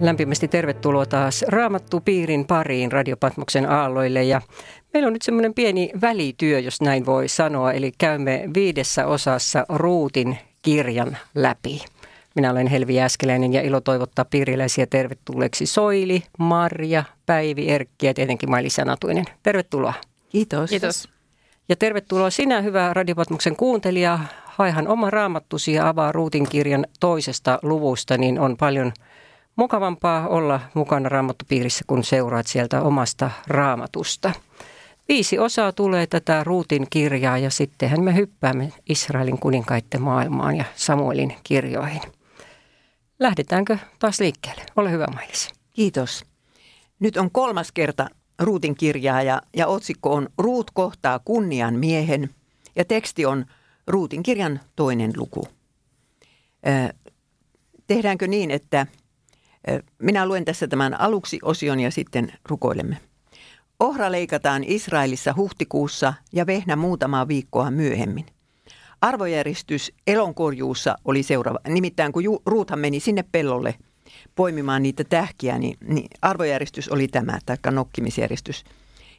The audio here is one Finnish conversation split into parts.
Lämpimästi tervetuloa taas Raamattu piirin pariin Radiopatmoksen aalloille ja meillä on nyt semmoinen pieni välityö, jos näin voi sanoa, eli käymme viidessä osassa Ruutin kirjan läpi. Minä olen Helvi Jääskeläinen ja ilo toivottaa piiriläisiä tervetulleeksi Soili, Marja, Päivi, Erkki ja tietenkin Maili Sanatuinen. Tervetuloa. Kiitos. Kiitos. Ja tervetuloa sinä, hyvä Radiopatmoksen kuuntelija. Haihan oma raamattusi ja avaa Ruutin kirjan toisesta luvusta, niin on paljon – mukavampaa olla mukana raamattupiirissä, kun seuraat sieltä omasta raamatusta. Viisi osaa tulee tätä Ruutin kirjaa ja sittenhän me hyppäämme Israelin kuninkaiden maailmaan ja Samuelin kirjoihin. Lähdetäänkö taas liikkeelle? Ole hyvä Mailis. Kiitos. Nyt on kolmas kerta Ruutin kirjaa ja, ja otsikko on Ruut kohtaa kunnian miehen ja teksti on Ruutin kirjan toinen luku. Tehdäänkö niin, että minä luen tässä tämän aluksi osion ja sitten rukoilemme. Ohra leikataan Israelissa huhtikuussa ja vehnä muutamaa viikkoa myöhemmin. Arvojärjestys elonkorjuussa oli seuraava. Nimittäin kun Ruuthan meni sinne pellolle poimimaan niitä tähkiä, niin, niin arvojärjestys oli tämä, taikka nokkimisjärjestys.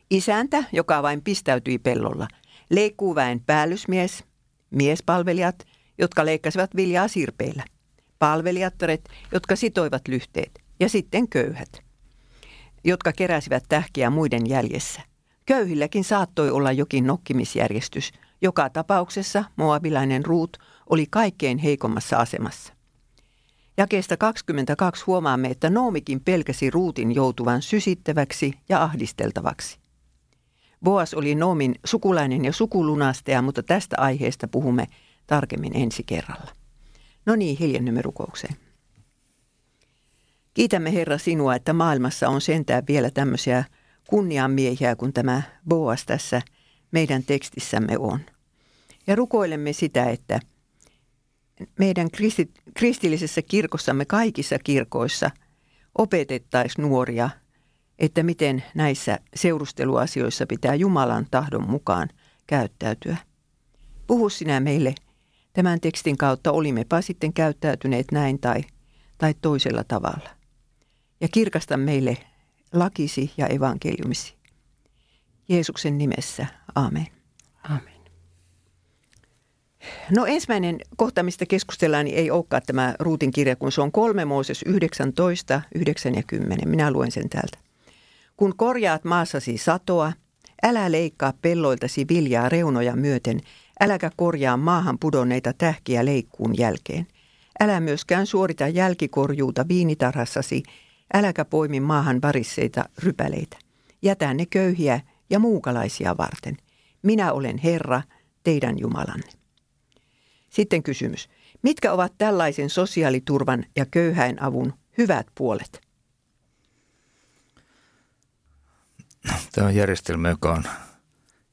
Isäntä, joka vain pistäytyi pellolla, leikkuuväen päällysmies, miespalvelijat, jotka leikkasivat viljaa sirpeillä – palvelijattaret, jotka sitoivat lyhteet, ja sitten köyhät, jotka keräsivät tähkiä muiden jäljessä. Köyhilläkin saattoi olla jokin nokkimisjärjestys. Joka tapauksessa moabilainen Ruut oli kaikkein heikommassa asemassa. Jakeesta 22 huomaamme, että Noomikin pelkäsi Ruutin joutuvan sysittäväksi ja ahdisteltavaksi. Boas oli Noomin sukulainen ja sukulunastaja, mutta tästä aiheesta puhumme tarkemmin ensi kerralla. No niin, hiljennymme rukoukseen. Kiitämme Herra sinua, että maailmassa on sentään vielä tämmöisiä kunnianmiehiä kuin tämä Boas tässä meidän tekstissämme on. Ja rukoilemme sitä, että meidän kristi, kristillisessä kirkossamme kaikissa kirkoissa opetettaisiin nuoria, että miten näissä seurusteluasioissa pitää Jumalan tahdon mukaan käyttäytyä. Puhu sinä meille – Tämän tekstin kautta olimmepa sitten käyttäytyneet näin tai, tai toisella tavalla. Ja kirkasta meille lakisi ja evankeliumisi. Jeesuksen nimessä. Amen. Amen. No ensimmäinen kohta, mistä keskustellaan, niin ei olekaan tämä Ruutin kirja, kun se on 3 Mooses 19, 9 ja 10. Minä luen sen täältä. Kun korjaat maassasi satoa, älä leikkaa pelloiltasi viljaa reunoja myöten, Äläkä korjaa maahan pudonneita tähkiä leikkuun jälkeen. Älä myöskään suorita jälkikorjuuta viinitarhassasi, äläkä poimi maahan varisseita rypäleitä. Jätä ne köyhiä ja muukalaisia varten. Minä olen Herra, teidän Jumalanne. Sitten kysymys. Mitkä ovat tällaisen sosiaaliturvan ja köyhäin avun hyvät puolet? Tämä on järjestelmä, joka on,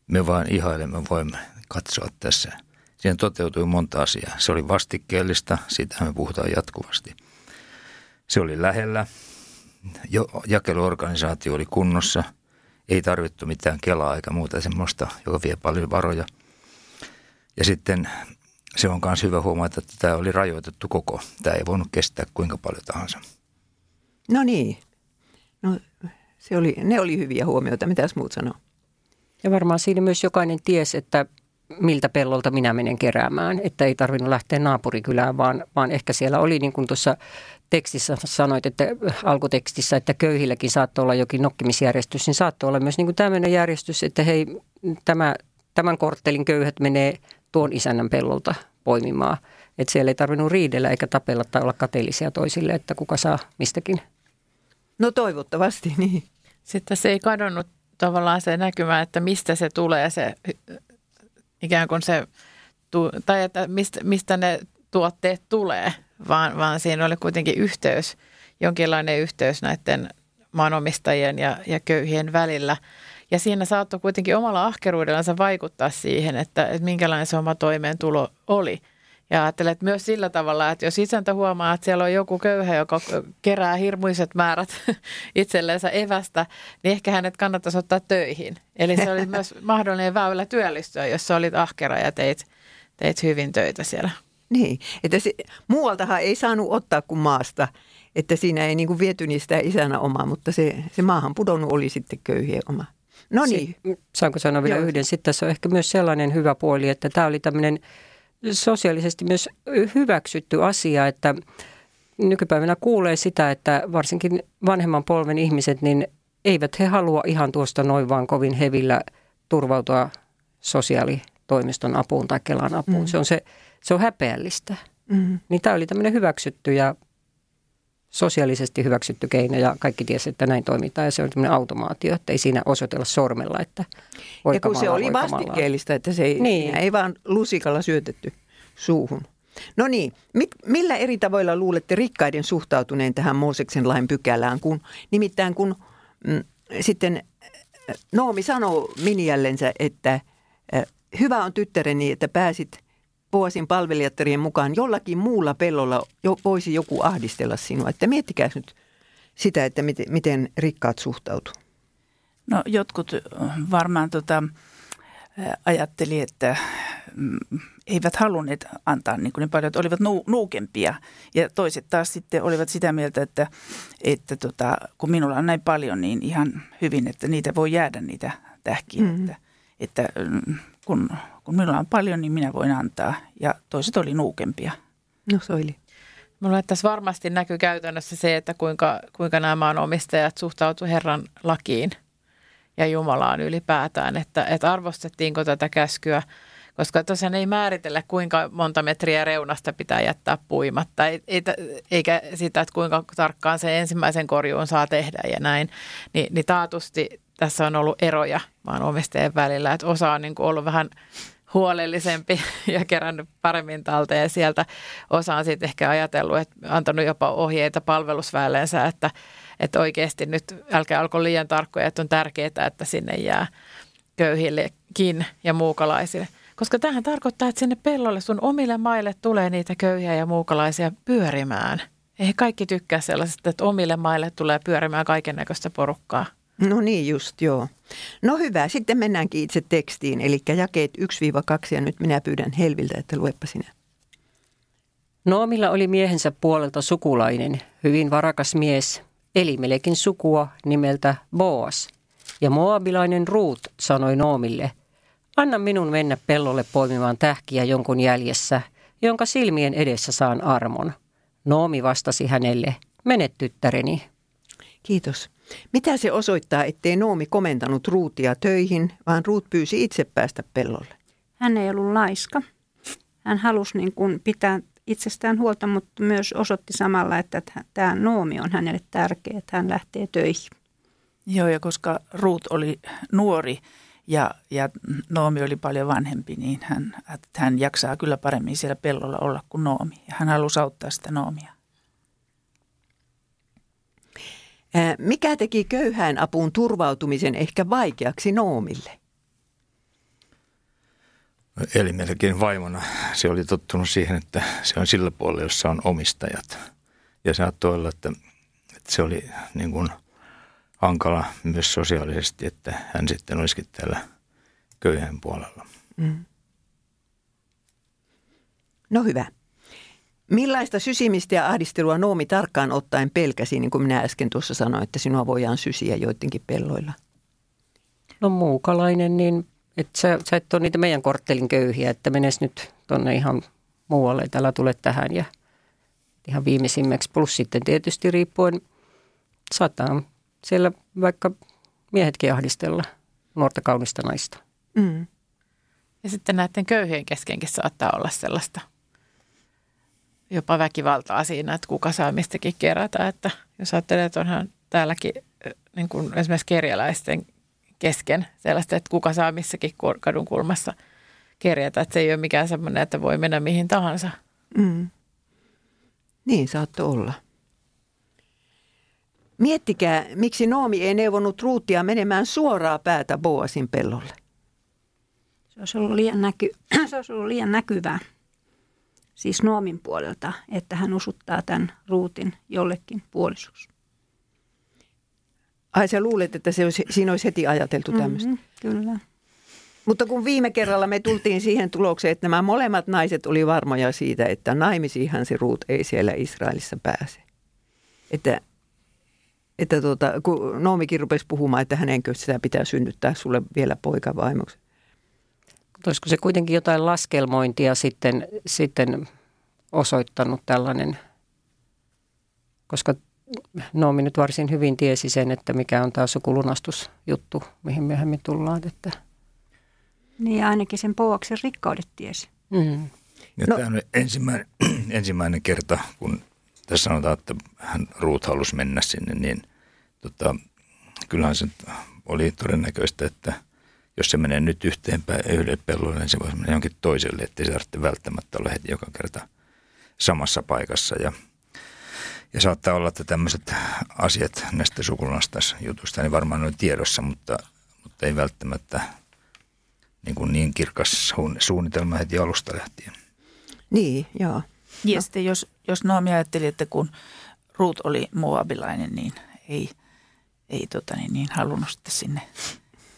me vain ihailemme voimme katsoa tässä. Siihen toteutui monta asiaa. Se oli vastikkeellista, siitä me puhutaan jatkuvasti. Se oli lähellä, jo, jakeluorganisaatio oli kunnossa, ei tarvittu mitään kelaa eikä muuta semmoista, joka vie paljon varoja. Ja sitten se on myös hyvä huomata, että tämä oli rajoitettu koko. Tämä ei voinut kestää kuinka paljon tahansa. No niin. No, se oli, ne oli hyviä huomioita. Mitäs muut sanoo? Ja varmaan siinä myös jokainen ties, että miltä pellolta minä menen keräämään, että ei tarvinnut lähteä naapurikylään, vaan, vaan ehkä siellä oli niin kuin tuossa tekstissä sanoit, että alkutekstissä, että köyhilläkin saattoi olla jokin nokkimisjärjestys, niin saattoi olla myös niin kuin tämmöinen järjestys, että hei, tämä, tämän korttelin köyhät menee tuon isännän pellolta poimimaan. Että siellä ei tarvinnut riidellä eikä tapella tai olla kateellisia toisille, että kuka saa mistäkin. No toivottavasti, niin. Sitten se ei kadonnut tavallaan se näkymä, että mistä se tulee se ikään kuin se, tai että mistä, mistä ne tuotteet tulee, vaan, vaan siinä oli kuitenkin yhteys, jonkinlainen yhteys näiden maanomistajien ja, ja köyhien välillä. Ja siinä saattoi kuitenkin omalla ahkeruudellansa vaikuttaa siihen, että, että minkälainen se oma toimeentulo oli – ja ajattelen, että myös sillä tavalla, että jos isäntä huomaa, että siellä on joku köyhä, joka kerää hirmuiset määrät itsellensä evästä, niin ehkä hänet kannattaisi ottaa töihin. Eli se oli myös mahdollinen väylä työllistyä, jos sä olit ahkera ja teit, teit hyvin töitä siellä. Niin, että se, muualtahan ei saanut ottaa kuin maasta. että siinä ei niin kuin viety niistä isänä omaa, mutta se, se maahan pudonnut oli sitten köyhien oma. No niin. Saanko sanoa vielä Joo. yhden? Sitten tässä on ehkä myös sellainen hyvä puoli, että tämä oli tämmöinen sosiaalisesti myös hyväksytty asia, että nykypäivänä kuulee sitä, että varsinkin vanhemman polven ihmiset, niin eivät he halua ihan tuosta noin vaan kovin hevillä turvautua sosiaalitoimiston apuun tai Kelan apuun. Mm. Se, on se, se on häpeällistä. Mm. Niin tämä oli tämmöinen hyväksytty ja sosiaalisesti hyväksytty keino ja kaikki tiesi, että näin toimitaan ja se on tämmöinen automaatio, että ei siinä osoitella sormella, että Ja kun se oli vastikkeellista, että se ei, niin. ei vaan lusikalla syötetty suuhun. No niin, mit, millä eri tavoilla luulette rikkaiden suhtautuneen tähän Mooseksen lain pykälään, kun nimittäin kun mm, sitten äh, Noomi sanoo Miniällensä, että äh, hyvä on tyttäreni, että pääsit Boasin palvelijattarien mukaan jollakin muulla pellolla jo, voisi joku ahdistella sinua. Että miettikää nyt sitä, että miten, miten rikkaat suhtautuu. No jotkut varmaan tota, ajatteli, että mm, eivät halunneet antaa niin kuin ne paljon, että olivat nu, nuukempia. Ja toiset taas sitten olivat sitä mieltä, että, että tota, kun minulla on näin paljon, niin ihan hyvin, että niitä voi jäädä niitä tähkiä. Mm. Että, että mm, kun, kun minulla on paljon, niin minä voin antaa. Ja toiset oli nuukempia. No Soili. Mulla tässä varmasti näkyy käytännössä se, että kuinka, kuinka nämä maanomistajat suhtautuivat Herran lakiin ja Jumalaan ylipäätään, että, että arvostettiinko tätä käskyä, koska tosiaan ei määritellä, kuinka monta metriä reunasta pitää jättää puimatta, eikä sitä, että kuinka tarkkaan se ensimmäisen korjuun saa tehdä ja näin, Ni, niin taatusti tässä on ollut eroja maanomistajien välillä, että osa on niin kuin ollut vähän huolellisempi ja kerännyt paremmin talteen ja sieltä osa on sitten ehkä ajatellut, että antanut jopa ohjeita palvelusväelleensä, että, että oikeasti nyt älkää alko liian tarkkoja, että on tärkeää, että sinne jää köyhillekin ja muukalaisille. Koska tähän tarkoittaa, että sinne pellolle sun omille maille tulee niitä köyhiä ja muukalaisia pyörimään. Ei kaikki tykkää sellaisesta, että omille maille tulee pyörimään kaiken näköistä porukkaa. No niin just, joo. No hyvä, sitten mennäänkin itse tekstiin, eli jakeet 1-2 ja nyt minä pyydän Helviltä, että luepa sinä. Noomilla oli miehensä puolelta sukulainen, hyvin varakas mies, Elimelekin sukua nimeltä Boas. Ja moabilainen Ruut sanoi Noomille, anna minun mennä pellolle poimimaan tähkiä jonkun jäljessä, jonka silmien edessä saan armon. Noomi vastasi hänelle, mene tyttäreni. Kiitos. Mitä se osoittaa, ettei Noomi komentanut Ruutia töihin, vaan Ruut pyysi itse päästä pellolle? Hän ei ollut laiska. Hän halusi niin kuin pitää itsestään huolta, mutta myös osoitti samalla, että tämä Noomi on hänelle tärkeä, että hän lähtee töihin. Joo, ja koska Ruut oli nuori ja, ja Noomi oli paljon vanhempi, niin hän, että hän jaksaa kyllä paremmin siellä pellolla olla kuin Noomi. Ja hän halusi auttaa sitä Noomia. Mikä teki köyhään apuun turvautumisen ehkä vaikeaksi Noomille? Eli melkein vaimona se oli tottunut siihen, että se on sillä puolella, jossa on omistajat. Ja saattoi olla, että, että se oli niin kuin hankala myös sosiaalisesti, että hän sitten olisikin täällä köyhän puolella. Mm. No hyvä. Millaista sysimistä ja ahdistelua Noomi tarkkaan ottaen pelkäsi, niin kuin minä äsken tuossa sanoin, että sinua voidaan sysiä joidenkin pelloilla? No muukalainen, niin että sä, sä et ole niitä meidän korttelin köyhiä, että menes nyt tuonne ihan muualle, että älä tule tähän ja ihan viimeisimmäksi. Plus sitten tietysti riippuen saattaa siellä vaikka miehetkin ahdistella nuorta kaunista naista. Mm. Ja sitten näiden köyhien keskenkin saattaa olla sellaista – jopa väkivaltaa siinä, että kuka saa mistäkin kerätä. Että jos ajattelee, että onhan täälläkin niin kuin esimerkiksi kerjäläisten kesken sellaista, että kuka saa missäkin kadun kulmassa kerjätä. Että se ei ole mikään semmoinen, että voi mennä mihin tahansa. Mm. Niin saattoi olla. Miettikää, miksi Noomi ei neuvonut Ruutia menemään suoraa päätä Boasin pellolle. Se olisi ollut liian, näky- se olisi ollut liian näkyvää siis Noomin puolelta, että hän usuttaa tämän ruutin jollekin puolisoksi. Ai sä luulet, että se olisi, siinä olisi heti ajateltu tämmöistä? Mm-hmm, kyllä. Mutta kun viime kerralla me tultiin siihen tulokseen, että nämä molemmat naiset oli varmoja siitä, että naimisiinhan se ruut ei siellä Israelissa pääse. että, että tuota, kun Noomikin rupesi puhumaan, että hänenkö sitä pitää synnyttää sulle vielä poikavaimoksi. Olisiko se kuitenkin jotain laskelmointia sitten, sitten osoittanut tällainen, koska Noomi nyt varsin hyvin tiesi sen, että mikä on tämä sukulunastusjuttu, mihin myöhemmin tullaan. Että. Niin ainakin sen Poaksen rikkaudet tiesi. Mm. Ja no. Tämä on ensimmäinen, ensimmäinen kerta, kun tässä sanotaan, että hän Ruut halusi mennä sinne, niin tota, kyllähän se oli todennäköistä, että jos se menee nyt yhteenpäin yhdelle pellolle, niin se voisi mennä jonkin toiselle, ettei se tarvitse välttämättä olla heti joka kerta samassa paikassa. Ja, ja saattaa olla, että tämmöiset asiat näistä jutusta, niin varmaan on tiedossa, mutta, mutta ei välttämättä niin, kuin niin kirkas suunnitelma heti alusta lähtien. Niin, joo. Ja no. sitten jos, jos Noomi ajatteli, että kun Ruut oli muabilainen, niin ei, ei tota niin, niin halunnut sitten sinne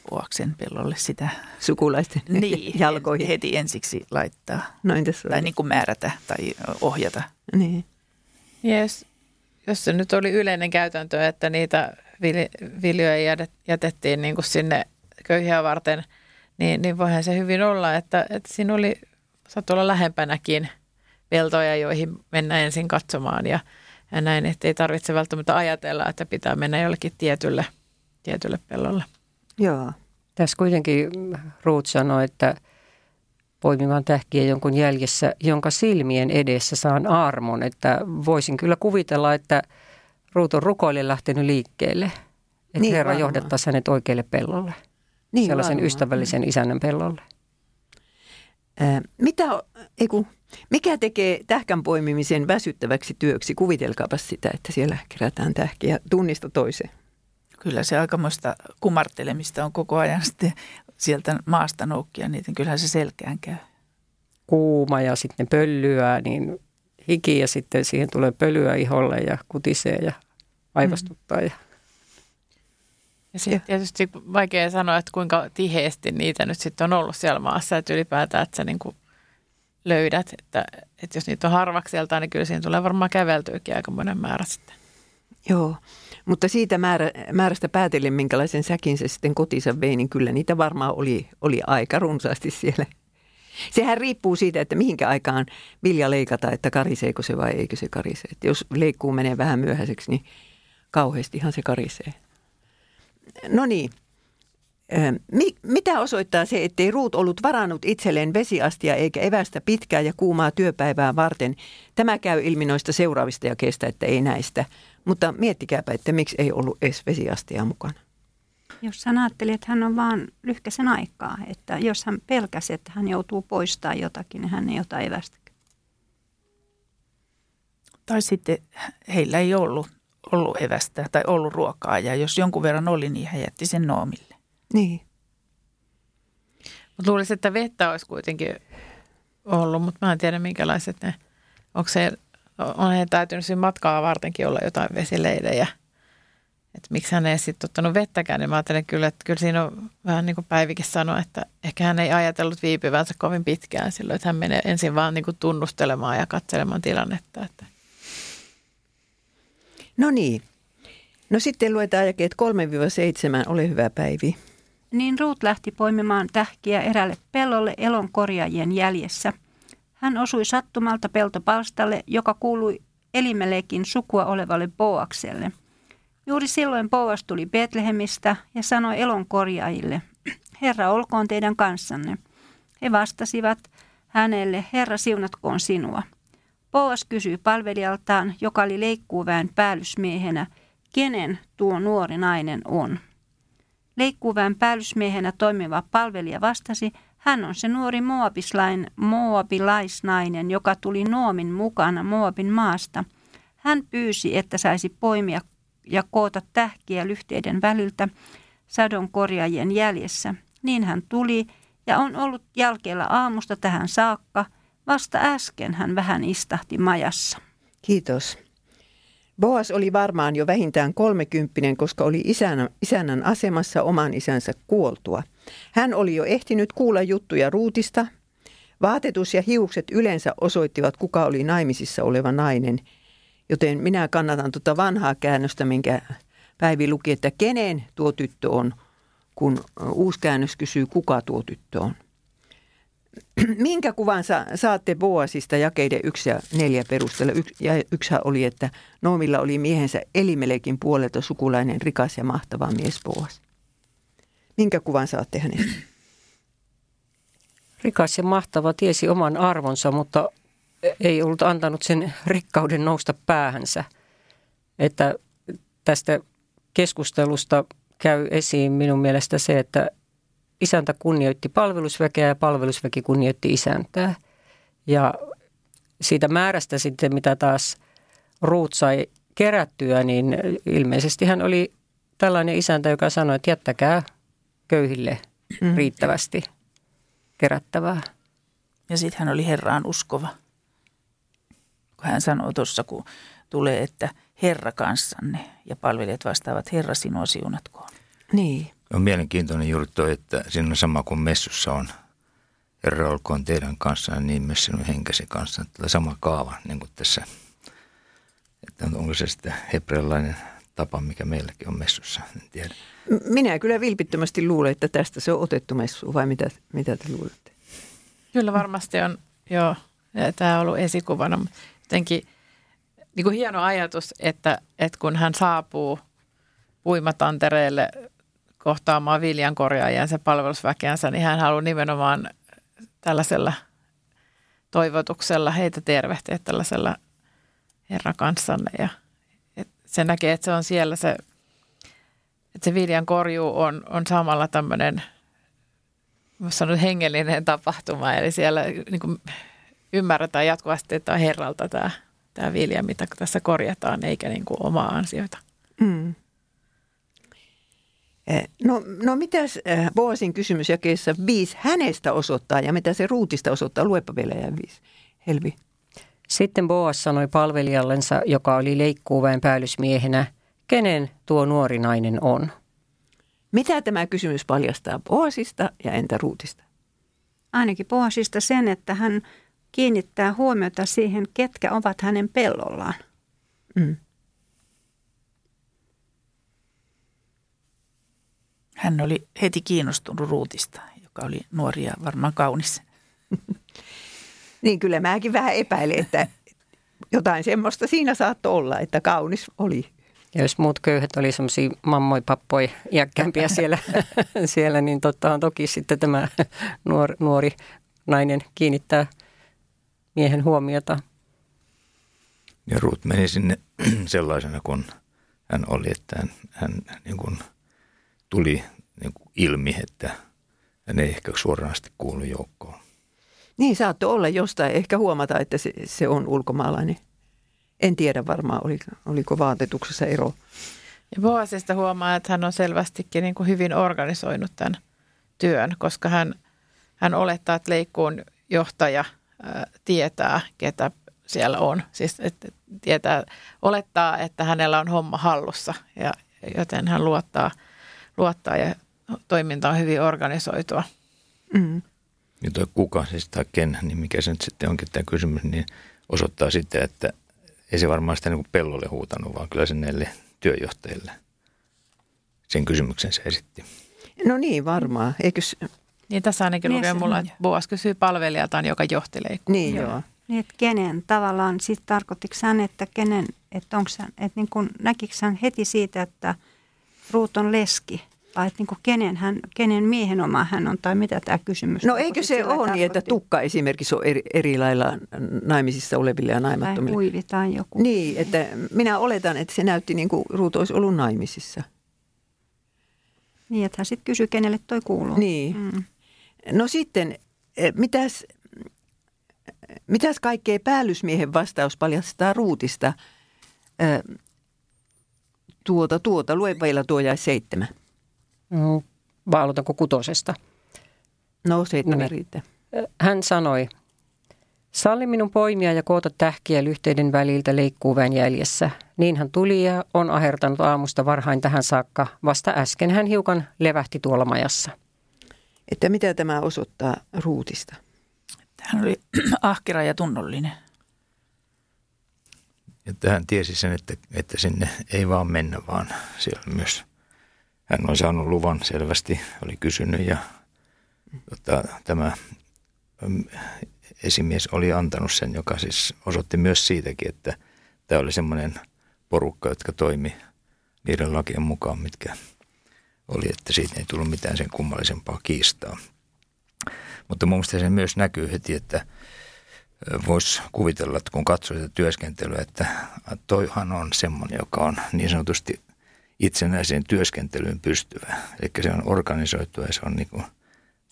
Puaksen pellolle sitä sukulaisten niin, jalkoihin. heti ensiksi laittaa. No, tai niin kuin määrätä tai ohjata. Niin. Yes. Jos se nyt oli yleinen käytäntö, että niitä viljoja jätettiin niin kuin sinne köyhiä varten, niin, niin voihan se hyvin olla, että, että siinä oli, saattoi olla lähempänäkin peltoja, joihin mennä ensin katsomaan ja, ja näin, että ei tarvitse välttämättä ajatella, että pitää mennä jollekin tietylle, tietylle pellolle. Joo. Tässä kuitenkin Ruut sanoi, että poimimaan tähkiä jonkun jäljessä, jonka silmien edessä saan armon. Että voisin kyllä kuvitella, että Ruut on rukoille lähtenyt liikkeelle. Että niin, Herra johdettaisi hänet oikealle pellolle. Niin, sellaisen varmaan. ystävällisen isännän pellolle. Ää, mitä, eiku, mikä tekee tähkän poimimisen väsyttäväksi työksi? Kuvitelkaapa sitä, että siellä kerätään tähkiä tunnista toiseen. Kyllä se aikamoista kumartelemista on koko ajan sitten sieltä maasta noukkia, niin kyllähän se selkeään käy. Kuuma ja sitten pöllyä, niin hiki ja sitten siihen tulee pölyä iholle ja kutisee ja aivastuttaa. Ja ja sitten tietysti vaikea sanoa, että kuinka tiheesti niitä nyt sitten on ollut siellä maassa, että ylipäätään, että sä niin kuin löydät, että, että jos niitä on harvakseltaan, niin kyllä siinä tulee varmaan käveltyykin aika monen määrä sitten. Joo, mutta siitä määrä, määrästä päätellen, minkälaisen säkin se sitten kotinsa vei, niin kyllä niitä varmaan oli, oli aika runsaasti siellä. Sehän riippuu siitä, että mihinkä aikaan vilja leikata, että kariseeko se vai eikö se karise. Että jos leikkuu menee vähän myöhäiseksi, niin kauheastihan se karisee. No niin. Mitä osoittaa se, ettei Ruut ollut varannut itselleen vesiastia eikä evästä pitkää ja kuumaa työpäivää varten? Tämä käy ilmi noista seuraavista ja kestä, että ei näistä. Mutta miettikääpä, että miksi ei ollut edes vesiastia mukana. Jos hän ajatteli, että hän on vaan lyhkäisen aikaa, että jos hän pelkäsi, että hän joutuu poistaa jotakin, niin hän ei ota evästä. Tai sitten heillä ei ollut ollut evästä tai ollut ruokaa ja jos jonkun verran oli, niin hän jätti sen noomille. Niin. Mutta luulisin, että vettä olisi kuitenkin ollut, mutta mä en tiedä minkälaiset ne, onko se, on he täytynyt siinä matkaa vartenkin olla jotain vesileidejä. Että miksi hän ei sitten ottanut vettäkään, niin mä ajattelen kyllä, että kyllä siinä on vähän niin kuin Päivikin sanoi, että ehkä hän ei ajatellut viipyvänsä kovin pitkään silloin, että hän menee ensin vaan niin kuin tunnustelemaan ja katselemaan tilannetta. Että No niin. No sitten luetaan jakeet 3-7. Ole hyvä Päivi. Niin Ruut lähti poimimaan tähkiä erälle pellolle elon korjaajien jäljessä. Hän osui sattumalta peltopalstalle, joka kuului Elimelekin sukua olevalle Boakselle. Juuri silloin Boas tuli Betlehemistä ja sanoi elon korjaajille, Herra olkoon teidän kanssanne. He vastasivat hänelle, Herra siunatkoon sinua. Boas kysyi palvelijaltaan, joka oli leikkuuväen päällysmiehenä, kenen tuo nuori nainen on. Leikkuuväen päällysmiehenä toimiva palvelija vastasi, hän on se nuori Moabislain Moabilaisnainen, joka tuli Noomin mukana Moabin maasta. Hän pyysi, että saisi poimia ja koota tähkiä lyhteiden väliltä sadon korjaajien jäljessä. Niin hän tuli ja on ollut jälkeellä aamusta tähän saakka – Vasta äsken hän vähän istahti majassa. Kiitos. Boas oli varmaan jo vähintään kolmekymppinen, koska oli isänä, isännän asemassa oman isänsä kuoltua. Hän oli jo ehtinyt kuulla juttuja ruutista. Vaatetus ja hiukset yleensä osoittivat, kuka oli naimisissa oleva nainen. Joten minä kannatan tuota vanhaa käännöstä, minkä Päivi luki, että kenen tuo tyttö on, kun uusi käännös kysyy, kuka tuo tyttö on. Minkä kuvan sa- saatte Boasista jakeiden yksi ja neljä perusteella? Yks, ja yksihän oli, että Noomilla oli miehensä Elimelekin puolelta sukulainen rikas ja mahtava mies Boas. Minkä kuvan saatte hänestä? Rikas ja mahtava tiesi oman arvonsa, mutta ei ollut antanut sen rikkauden nousta päähänsä. Että tästä keskustelusta käy esiin minun mielestä se, että isäntä kunnioitti palvelusväkeä ja palvelusväki kunnioitti isäntää. Ja siitä määrästä sitten, mitä taas Ruut sai kerättyä, niin ilmeisesti hän oli tällainen isäntä, joka sanoi, että jättäkää köyhille mm. riittävästi kerättävää. Ja sitten hän oli Herraan uskova. Kun hän sanoi tuossa, kun tulee, että Herra kanssanne ja palvelijat vastaavat Herra sinua siunatkoon. Niin. On mielenkiintoinen juuri tuo, että siinä on sama kuin messussa on. Herra olkoon teidän kanssa niin myös sinun henkesi kanssa. Tällä sama kaava niin kuin tässä. Että onko se sitten hebrealainen tapa, mikä meilläkin on messussa, en tiedä. Minä kyllä vilpittömästi luulen, että tästä se on otettu messu, vai mitä, mitä te luulette? Kyllä varmasti on, joo, tämä on ollut esikuvana. Jotenkin niin kuin hieno ajatus, että, että kun hän saapuu puimatantereelle kohtaamaan viljan korjaajansa palvelusväkeänsä, niin hän haluaa nimenomaan tällaisella toivotuksella heitä tervehtiä tällaisella Herra kanssanne. Ja se näkee, että se on siellä se, että se viljan korjuu on, on samalla tämmöinen, sanoa hengellinen tapahtuma. Eli siellä niin kuin ymmärretään jatkuvasti, että on Herralta tämä, tämä vilja, mitä tässä korjataan, eikä niin kuin omaa ansioita. Mm. Eh, no, no mitäs eh, Boasin kysymys jakeessa viisi hänestä osoittaa ja mitä se ruutista osoittaa? Luepa vielä ja viisi. Helvi. Sitten Boas sanoi palvelijallensa, joka oli leikkuuväen päällysmiehenä, kenen tuo nuori nainen on? Mitä tämä kysymys paljastaa Boasista ja entä Ruutista? Ainakin Boasista sen, että hän kiinnittää huomiota siihen, ketkä ovat hänen pellollaan. Mm. Hän oli heti kiinnostunut Ruutista, joka oli nuori ja varmaan kaunis. niin kyllä mäkin vähän epäilen, että jotain semmoista siinä saattoi olla, että kaunis oli. Ja jos muut köyhät oli semmoisia mammoi, pappoi, iäkkäämpiä siellä, siellä niin totta toki sitten tämä nuori, nuori nainen kiinnittää miehen huomiota. Ja Ruut meni sinne sellaisena kuin hän oli, että hän, hän niin kuin – tuli niin kuin ilmi, että hän ei ehkä suoranaisesti kuulu joukkoon. Niin, saattoi olla jostain, ehkä huomata, että se, se on ulkomaalainen. En tiedä varmaan, oliko, oliko vaatetuksessa ero. Ja Boasista huomaa, että hän on selvästikin niin kuin hyvin organisoinut tämän työn, koska hän, hän olettaa, että leikkuun johtaja ää, tietää, ketä siellä on. Siis että tietää, olettaa, että hänellä on homma hallussa, ja, joten hän luottaa – luottaa ja toiminta on hyvin organisoitua. Mm. Ja tuo kuka siis tai ken, niin mikä se nyt sitten onkin tämä kysymys, niin osoittaa sitä, että ei se varmaan sitä niin kuin pellolle huutanut, vaan kyllä sen näille työjohtajille sen kysymyksen se esitti. No niin, varmaan. Eikös... Niin tässä ainakin niin, lukee mulla, että Boas kysyy palvelijaltaan, joka johti Niin joo. Niin, että kenen tavallaan, sitten tarkoittiko hän, että kenen, että onko hän, että niin kuin, näkikö hän heti siitä, että – Ruut on leski? Vai että niin kenen, hän, kenen miehen oma hän on tai mitä tämä kysymys No eikö se ole niin, että tukka esimerkiksi on eri, eri lailla naimisissa oleville ja naimattomille? Tai huivi tai joku. Niin, että minä oletan, että se näytti niin kuin Ruut olisi ollut naimisissa. Niin, että hän sitten kysyy, kenelle toi kuuluu. Niin. Mm. No sitten, e, mitäs, mitäs kaikkea päällysmiehen vastaus paljastaa Ruutista? tuota, tuota. Lue vielä tuo jäi seitsemän. Mm, vai aloitanko kutosesta? No seitsemän niin. riittää. Hän sanoi, salli minun poimia ja koota tähkiä lyhteiden väliltä leikkuuväen jäljessä. Niin hän tuli ja on ahertanut aamusta varhain tähän saakka. Vasta äsken hän hiukan levähti tuolla majassa. Että mitä tämä osoittaa Ruutista? Hän oli ahkera ja tunnollinen. Että hän tiesi sen, että, että sinne ei vaan mennä, vaan siellä myös hän on saanut luvan selvästi, oli kysynyt ja tota, tämä mm, esimies oli antanut sen, joka siis osoitti myös siitäkin, että tämä oli semmoinen porukka, jotka toimi niiden lakien mukaan, mitkä oli, että siitä ei tullut mitään sen kummallisempaa kiistaa. Mutta mun mielestä se myös näkyy heti, että voisi kuvitella, että kun katsoo sitä työskentelyä, että toihan on semmoinen, joka on niin sanotusti itsenäiseen työskentelyyn pystyvä. Eli se on organisoitua ja se on niin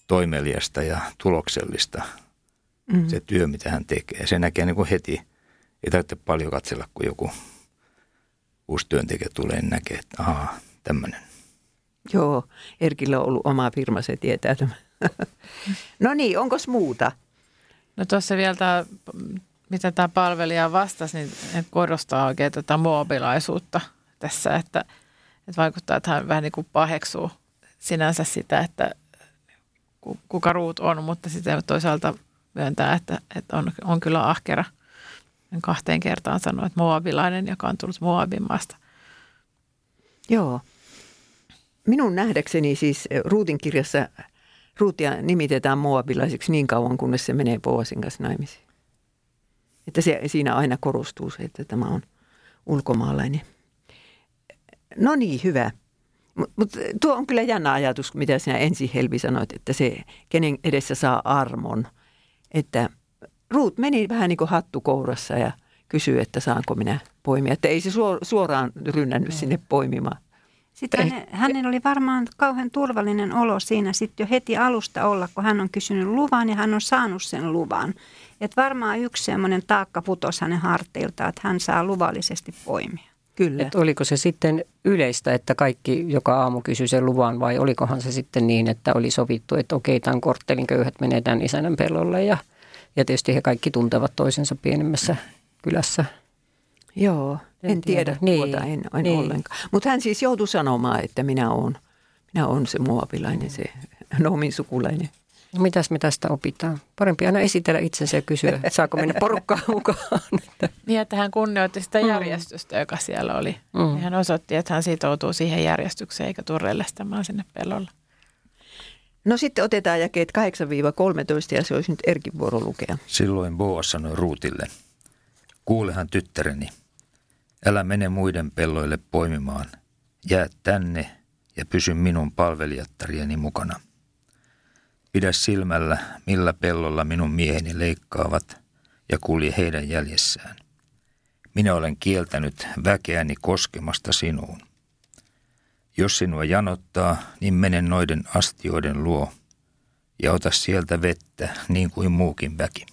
toimeliasta ja tuloksellista mm. se työ, mitä hän tekee. Se näkee niin kuin heti, ei tarvitse paljon katsella, kun joku uusi työntekijä tulee, niin näkee, että ahaa, tämmöinen. Joo, Erkillä on ollut oma firma, se tietää tämän. no niin, onko muuta? No tuossa vielä tämä, mitä tämä palvelija vastasi, niin korostaa oikein tätä mobilaisuutta tässä, että, että vaikuttaa, että hän vähän niin kuin paheksuu sinänsä sitä, että kuka ruut on, mutta sitten toisaalta myöntää, että, että on, on kyllä ahkera. En kahteen kertaan sanoi, että moabilainen, joka on tullut Moabin maasta. Joo. Minun nähdäkseni siis Ruutin kirjassa Ruutia nimitetään moabilaiseksi niin kauan, kunnes se menee Boasin kanssa naimisiin. Että se, siinä aina korostuu se, että tämä on ulkomaalainen. No niin, hyvä. Mutta mut, tuo on kyllä jännä ajatus, mitä sinä ensin Helvi sanoit, että se, kenen edessä saa armon. Että Ruut meni vähän niin kuin hattu kourassa ja kysyi, että saanko minä poimia. Että ei se suoraan rynnännyt sinne poimimaan. Sitten hänen, hänen oli varmaan kauhean turvallinen olo siinä sitten jo heti alusta olla, kun hän on kysynyt luvan ja hän on saanut sen luvan. Et varmaan yksi semmoinen taakka putosi hänen harteilta, että hän saa luvallisesti poimia. Kyllä. Et oliko se sitten yleistä, että kaikki joka aamu kysyi sen luvan vai olikohan se sitten niin, että oli sovittu, että okei, tämän korttelin köyhät menee tämän isännän pellolle ja, ja tietysti he kaikki tuntevat toisensa pienemmässä kylässä. Joo, en, en tiedä, tiedä niin, tuota, en, en niin. ollenkaan. Mutta hän siis joutui sanomaan, että minä olen, minä olen se muovilainen, se Noomin sukulainen. No mitäs me tästä opitaan? Parempi aina esitellä itsensä ja kysyä, että saako mennä porukkaan mukaan. Niin, että hän kunnioitti sitä mm. järjestystä, joka siellä oli. Mm. hän osoitti, että hän sitoutuu siihen järjestykseen eikä turrellestämään sinne pellolle. No sitten otetaan jakeet 8-13 ja se olisi nyt Erkin vuoro lukea. Silloin Boas sanoi Ruutille, kuulehan tyttäreni, älä mene muiden pelloille poimimaan, jää tänne ja pysy minun palvelijattarieni mukana. Pidä silmällä, millä pellolla minun mieheni leikkaavat ja kulje heidän jäljessään. Minä olen kieltänyt väkeäni koskemasta sinuun. Jos sinua janottaa, niin mene noiden astioiden luo ja ota sieltä vettä niin kuin muukin väki.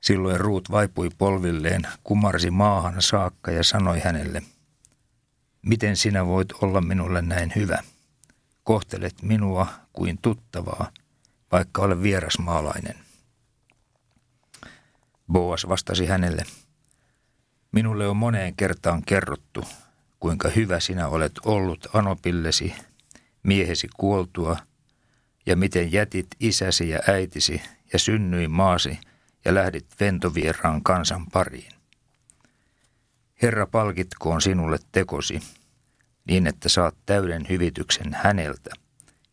Silloin Ruut vaipui polvilleen, kumarsi maahan saakka ja sanoi hänelle, miten sinä voit olla minulle näin hyvä? Kohtelet minua kuin tuttavaa, vaikka olen vierasmaalainen. Boas vastasi hänelle, minulle on moneen kertaan kerrottu, kuinka hyvä sinä olet ollut Anopillesi, miehesi kuoltua, ja miten jätit isäsi ja äitisi ja synnyin maasi ja lähdit ventovieraan kansan pariin. Herra palkitkoon sinulle tekosi, niin että saat täyden hyvityksen häneltä,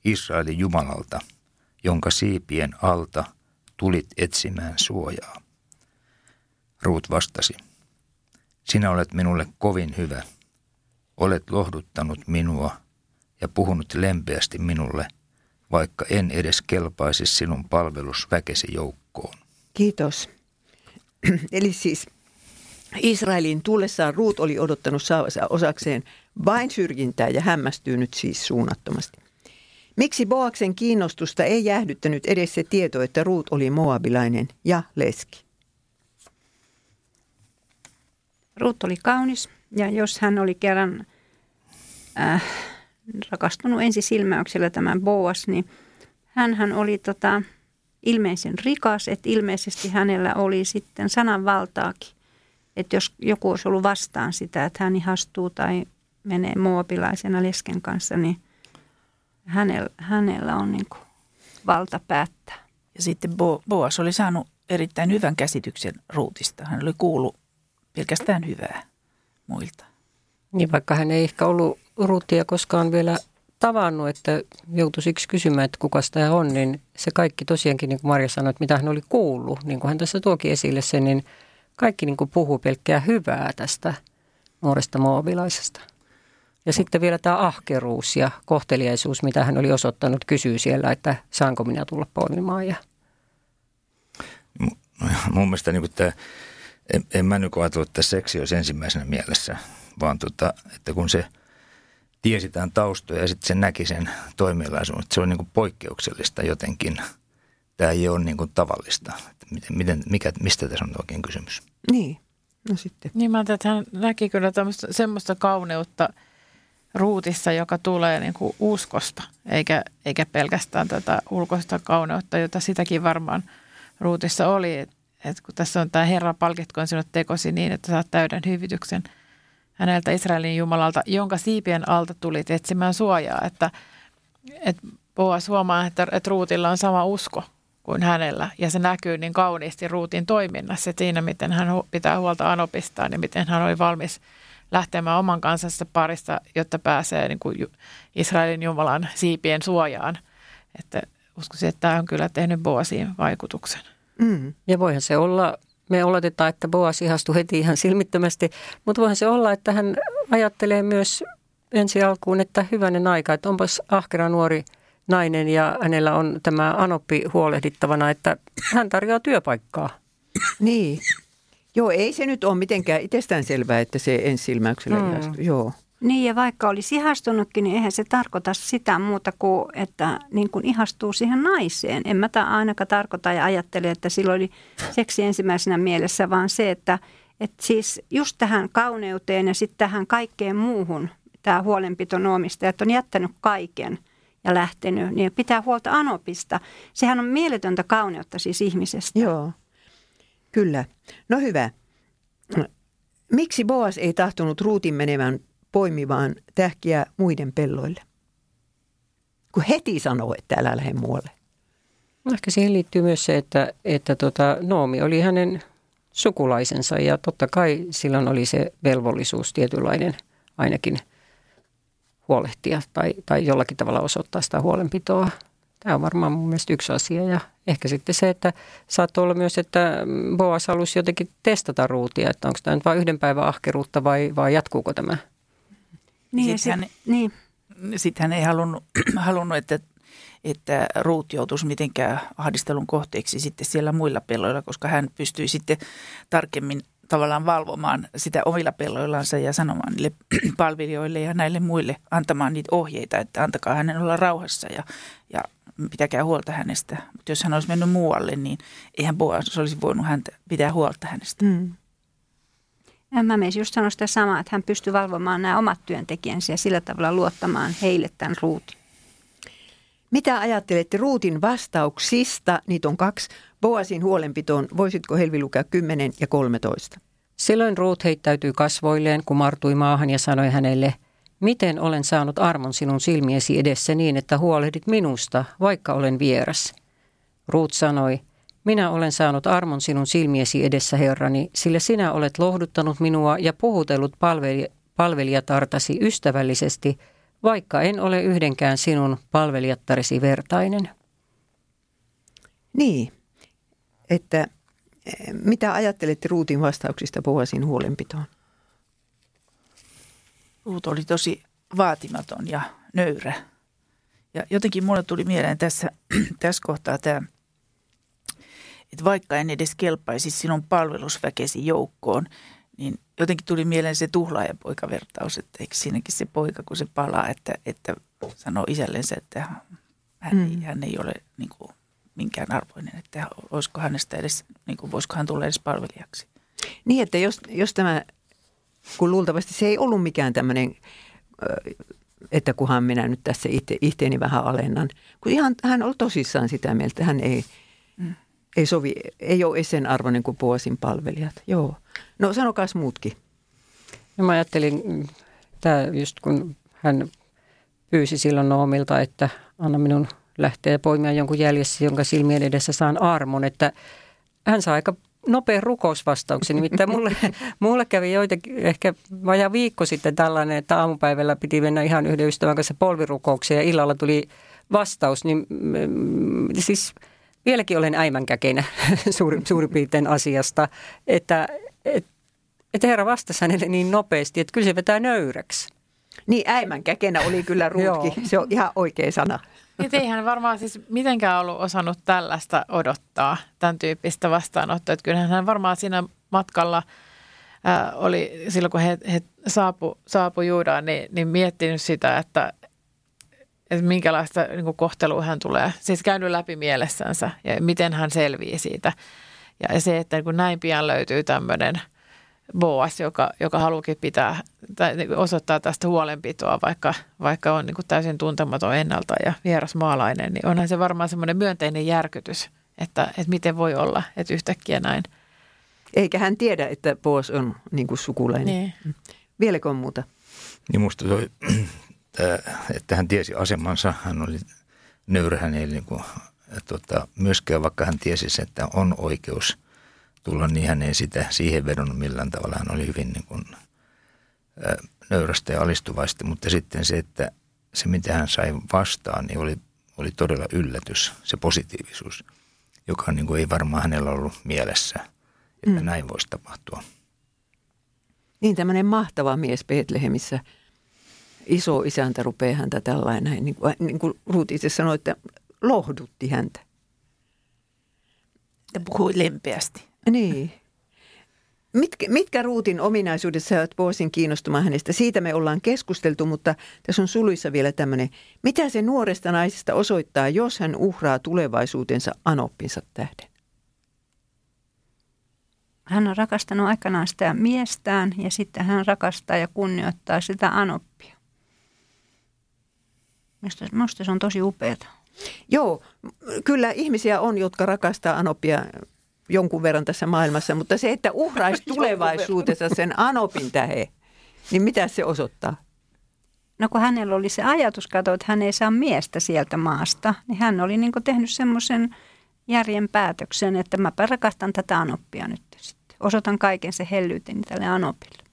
Israelin Jumalalta, jonka siipien alta tulit etsimään suojaa. Ruut vastasi, sinä olet minulle kovin hyvä – Olet lohduttanut minua ja puhunut lempeästi minulle, vaikka en edes kelpaisi sinun palvelusväkesi joukkoon. Kiitos. Eli siis Israelin tullessaan Ruut oli odottanut saavansa osakseen vain syrjintää ja hämmästyy nyt siis suunnattomasti. Miksi Boaksen kiinnostusta ei jäähdyttänyt edes se tieto, että Ruut oli moabilainen ja leski? Ruut oli kaunis, ja jos hän oli kerran äh, rakastunut ensisilmäyksellä tämän Boas, niin hän oli tota, ilmeisen rikas, että ilmeisesti hänellä oli sitten sananvaltaakin. Että jos joku olisi ollut vastaan sitä, että hän ihastuu tai menee muopilaisena lesken kanssa, niin hänellä, hänellä on niin kuin valta päättää. Ja sitten Bo, Boas oli saanut erittäin hyvän käsityksen Ruutista. Hän oli kuullut pelkästään hyvää muilta. Niin vaikka hän ei ehkä ollut Ruutia koskaan vielä tavannut, että joutui siksi kysymään, että kuka sitä on, niin se kaikki tosiaankin, niin kuin Marja sanoi, että mitä hän oli kuullut, niin kuin hän tässä tuokin esille sen, niin kaikki niin kuin puhuu pelkkää hyvää tästä nuoresta moobilaisesta. Ja sitten vielä tämä ahkeruus ja kohteliaisuus, mitä hän oli osoittanut, kysyy siellä, että saanko minä tulla poimimaan. Ja... Mun mielestä niin tämä, en, en mä nyt ajatellut, että seksi olisi ensimmäisenä mielessä, vaan tota, että kun se tiesi tämän taustoja ja sitten se näki sen toimialaisuuden, että se on niin kuin poikkeuksellista jotenkin. Tämä ei ole niin kuin tavallista. Että miten, miten, mikä, mistä tässä on oikein kysymys? Niin, no sitten. Niin mä että hän näki kyllä semmoista kauneutta – ruutissa, joka tulee niin kuin uskosta, eikä, eikä pelkästään tätä ulkoista kauneutta, jota sitäkin varmaan ruutissa oli. Et, et kun tässä on tämä Herra palkitkoon sinut tekosi niin, että saat täyden hyvityksen häneltä Israelin Jumalalta, jonka siipien alta tulit etsimään suojaa. Että, että Boas huomaa, että, että Ruutilla on sama usko kuin hänellä. Ja se näkyy niin kauniisti Ruutin toiminnassa, siinä miten hän pitää huolta Anopistaan ja miten hän oli valmis – lähtemään oman kansansa parista, jotta pääsee niin kuin Israelin Jumalan siipien suojaan. Että uskoisin, että tämä on kyllä tehnyt Boasiin vaikutuksen. Mm. Ja voihan se olla, me oletetaan, että Boas ihastui heti ihan silmittömästi, mutta voihan se olla, että hän ajattelee myös ensi alkuun, että hyvänen aika, että onpas ahkera nuori nainen ja hänellä on tämä anoppi huolehdittavana, että hän tarjoaa työpaikkaa. Niin, Joo, ei se nyt ole mitenkään itsestäänselvää, että se ensilmäyksellä mm. Joo. Niin ja vaikka olisi ihastunutkin, niin eihän se tarkoita sitä muuta kuin, että niin kuin ihastuu siihen naiseen. En mä ainakaan tarkoita ja ajattele, että silloin oli seksi ensimmäisenä mielessä, vaan se, että, että siis just tähän kauneuteen ja sitten tähän kaikkeen muuhun tämä huolenpito että on jättänyt kaiken ja lähtenyt, niin pitää huolta Anopista. Sehän on mieletöntä kauneutta siis ihmisestä. Joo. Kyllä. No hyvä. Miksi Boas ei tahtonut Ruutin menevän poimivaan tähkiä muiden pelloille? Kun heti sanoo, että älä lähde muualle. No ehkä siihen liittyy myös se, että, että tota, Noomi oli hänen sukulaisensa ja totta kai silloin oli se velvollisuus tietynlainen ainakin huolehtia tai, tai jollakin tavalla osoittaa sitä huolenpitoa Tämä on varmaan mun mielestä yksi asia ja ehkä sitten se, että saattoi olla myös, että Boas halusi jotenkin testata ruutia, että onko tämä nyt vain yhden päivän ahkeruutta vai, vai jatkuuko tämä? Niin, sitten hän, niin. sit hän ei halunnut, halunnut että, että Ruut joutuisi mitenkään ahdistelun kohteeksi sitten siellä muilla pelloilla, koska hän pystyi sitten tarkemmin tavallaan valvomaan sitä omilla pelloillansa ja sanomaan niille palvelijoille ja näille muille, antamaan niitä ohjeita, että antakaa hänen olla rauhassa ja, ja pitäkää huolta hänestä. Mutta jos hän olisi mennyt muualle, niin eihän Boas olisi voinut häntä pitää huolta hänestä. Mm. Mä meisin just sanoa sitä samaa, että hän pystyy valvomaan nämä omat työntekijänsä ja sillä tavalla luottamaan heille tämän ruutin. Mitä ajattelette Ruutin vastauksista? Niitä on kaksi. Boasin huolenpitoon. Voisitko Helvi lukea 10 ja 13? Silloin Ruut heittäytyi kasvoilleen, kumartui maahan ja sanoi hänelle – Miten olen saanut armon sinun silmiesi edessä niin, että huolehdit minusta, vaikka olen vieras? Ruut sanoi, minä olen saanut armon sinun silmiesi edessä, Herrani, sillä sinä olet lohduttanut minua ja puhutellut palveli- palvelijatartasi ystävällisesti, vaikka en ole yhdenkään sinun palvelijattaresi vertainen. Niin, että eh, mitä ajattelette Ruutin vastauksista Boasin huolenpitoon? Ruut oli tosi vaatimaton ja nöyrä. Ja jotenkin mulle tuli mieleen tässä, tässä kohtaa tämä, että vaikka en edes kelpaisi sinun palvelusväkesi joukkoon, niin jotenkin tuli mieleen se tuhlaajapoikavertaus, että eikö siinäkin se poika, kun se palaa, että, että sanoo isällensä, että hän, mm. hän ei ole niin kuin, minkään arvoinen, että olisiko hänestä edes, niin kuin, voisiko hän tulla edes palvelijaksi. Niin, että jos, jos tämä kun luultavasti se ei ollut mikään tämmöinen, että kunhan minä nyt tässä itse, itteeni vähän alennan. Kun ihan, hän oli tosissaan sitä mieltä, hän ei, mm. ei sovi, ei ole sen arvoinen kuin Puosin palvelijat. Joo. No sanokaas muutkin. No mä ajattelin, tämä just kun hän pyysi silloin Noomilta, että anna minun lähteä poimia jonkun jäljessä, jonka silmien edessä saan armon, että hän saa aika nopean rukousvastauksen. Nimittäin mulle, mulle kävi joitakin, ehkä vajaa viikko sitten tällainen, että aamupäivällä piti mennä ihan yhden ystävän kanssa polvirukoukseen ja illalla tuli vastaus. Niin mm, siis vieläkin olen äimänkäkeinä suurin, suurin piirtein asiasta, että et, et Herra vastasi hänelle niin nopeasti, että kyllä se vetää nöyräksi. Niin äimänkäkenä oli kyllä ruutki, se on ihan oikea sana. Niin eihän varmaan siis mitenkään ollut osannut tällaista odottaa, tämän tyyppistä vastaanottoa. Että kyllähän hän varmaan siinä matkalla ää, oli, silloin kun he, he saapu, saapu Juudaan, niin, niin miettinyt sitä, että, että minkälaista niin kuin kohtelua hän tulee. Siis käynyt läpi mielessänsä ja miten hän selvii siitä. Ja se, että kun näin pian löytyy tämmöinen – Boas, joka, joka haluukin pitää tai niin osoittaa tästä huolenpitoa, vaikka, vaikka on niin kuin täysin tuntematon ennalta ja vieras maalainen, niin onhan se varmaan semmoinen myönteinen järkytys, että, että miten voi olla, että yhtäkkiä näin. Eikä hän tiedä, että Boas on niin kuin sukulainen. Niin. Vieläkö on muuta? Niin musta toi, että hän tiesi asemansa, hän oli nöyrä, hän ei niin kuin, tota, myöskään vaikka hän tiesi, että on oikeus – tulla, niin hän ei sitä siihen vedonnut millään tavalla. Hän oli hyvin niin kuin, nöyrästä ja alistuvaista, mutta sitten se, että se mitä hän sai vastaan, niin oli, oli todella yllätys, se positiivisuus, joka niin kuin ei varmaan hänellä ollut mielessä, että mm. näin voisi tapahtua. Niin tämmöinen mahtava mies Betlehemissä, iso isäntä rupeaa häntä tällainen, niin kuin, niin kuin Ruut itse sanoi, että lohdutti häntä. Ja puhui lempeästi. Niin. Mitkä, mitkä ruutin ominaisuudet saavat Boosin kiinnostumaan hänestä? Siitä me ollaan keskusteltu, mutta tässä on suluissa vielä tämmöinen. Mitä se nuoresta naisesta osoittaa, jos hän uhraa tulevaisuutensa anoppinsa tähden? Hän on rakastanut aikanaan sitä miestään ja sitten hän rakastaa ja kunnioittaa sitä anoppia. Minusta, minusta se on tosi upeaa. Joo, kyllä ihmisiä on, jotka rakastaa anoppia jonkun verran tässä maailmassa, mutta se, että uhraisi tulevaisuudessa sen Anopin tähe, niin mitä se osoittaa? No kun hänellä oli se ajatus, kato, että hän ei saa miestä sieltä maasta, niin hän oli niin tehnyt semmoisen järjen päätöksen, että mä rakastan tätä Anoppia nyt sitten. Osoitan kaiken se hellyyteni tälle Anopille.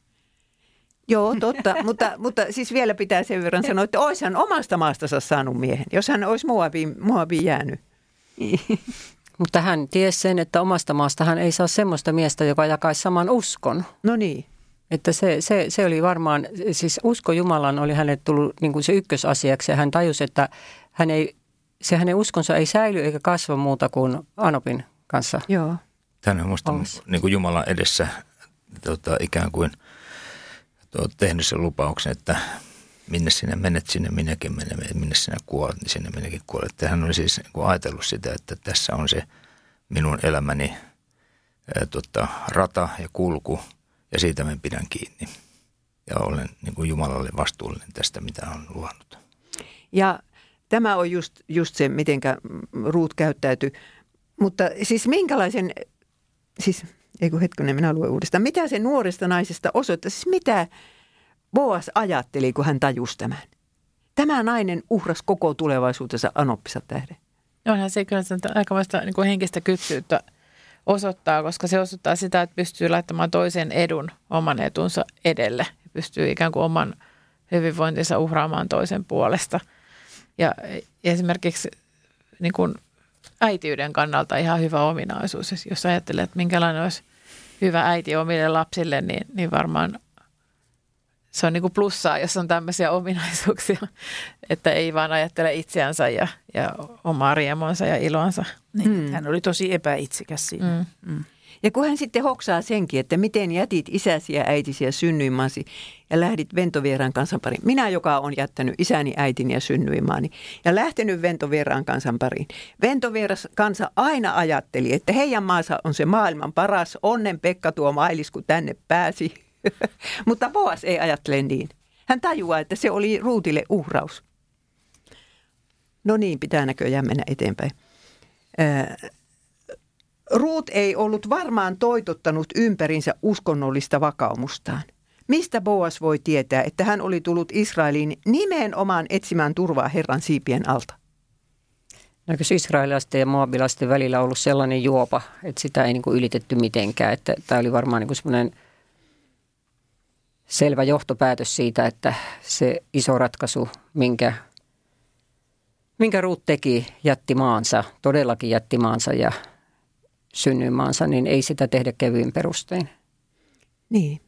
Joo, totta, mutta, mutta siis vielä pitää sen verran sanoa, että olisi hän omasta maastansa saanut miehen, jos hän olisi Moabiin, Moabiin jäänyt. Mutta hän tiesi sen, että omasta maasta hän ei saa semmoista miestä, joka jakaisi saman uskon. No niin. Että se, se, se oli varmaan, siis usko Jumalan oli hänelle tullut niin kuin se ykkösasiaksi ja hän tajusi, että hän ei, se hänen uskonsa ei säily eikä kasva muuta kuin Anopin kanssa. Joo. Hän on minusta niin kuin Jumalan edessä tota, ikään kuin tuo, tehnyt sen lupauksen, että minne sinä menet, sinne minäkin menen, minne sinä kuolet, niin sinne minäkin kuolet. Ja hän oli siis niin ajatellut sitä, että tässä on se minun elämäni ää, tota, rata ja kulku ja siitä mä pidän kiinni. Ja olen niin kuin Jumalalle vastuullinen tästä, mitä on luvannut. Ja tämä on just, just se, miten Ruut käyttäytyy. Mutta siis minkälaisen, siis ei kun hetkinen, minä luen uudestaan. Mitä se nuoresta naisesta osoittaa? Siis mitä, Boas ajatteli, kun hän tajusi tämän. Tämä nainen uhras koko tulevaisuutensa anoppisa tähden. Onhan se kyllä aikamoista niin kuin henkistä kypsyyttä osoittaa, koska se osoittaa sitä, että pystyy laittamaan toisen edun oman etunsa edelle. Pystyy ikään kuin oman hyvinvointinsa uhraamaan toisen puolesta. Ja esimerkiksi niin kuin äitiyden kannalta ihan hyvä ominaisuus. Jos ajattelee, että minkälainen olisi hyvä äiti omille lapsille, niin, niin varmaan se on niin kuin plussaa, jos on tämmöisiä ominaisuuksia, että ei vaan ajattele itseänsä ja, ja omaa riemonsa ja ilonsa. Niin, mm. Hän oli tosi epäitsikäs siinä. Mm. Mm. Ja kun hän sitten hoksaa senkin, että miten jätit isäsi ja äitisi ja synnyinmaasi ja lähdit ventovieraan kansan pariin. Minä, joka on jättänyt isäni, äitini ja synnyinmaani ja lähtenyt ventovieraan kansan pariin. Ventovieras kansa aina ajatteli, että heidän maansa on se maailman paras. Onnen Pekka tuo mailis, kun tänne pääsi. Mutta Boas ei ajattele niin. Hän tajuaa, että se oli Ruutille uhraus. No niin, pitää näköjään mennä eteenpäin. Ruut ei ollut varmaan toitottanut ympärinsä uskonnollista vakaumustaan. Mistä Boas voi tietää, että hän oli tullut Israeliin nimenomaan etsimään turvaa Herran siipien alta? Eikö israelilaisten ja moabilaisten välillä ollut sellainen juopa, että sitä ei niin kuin ylitetty mitenkään. Että tämä oli varmaan niin semmoinen selvä johtopäätös siitä, että se iso ratkaisu, minkä, minkä Ruut teki, jätti maansa, todellakin jätti maansa ja synnyinmaansa, niin ei sitä tehdä kevyin perustein. Niin.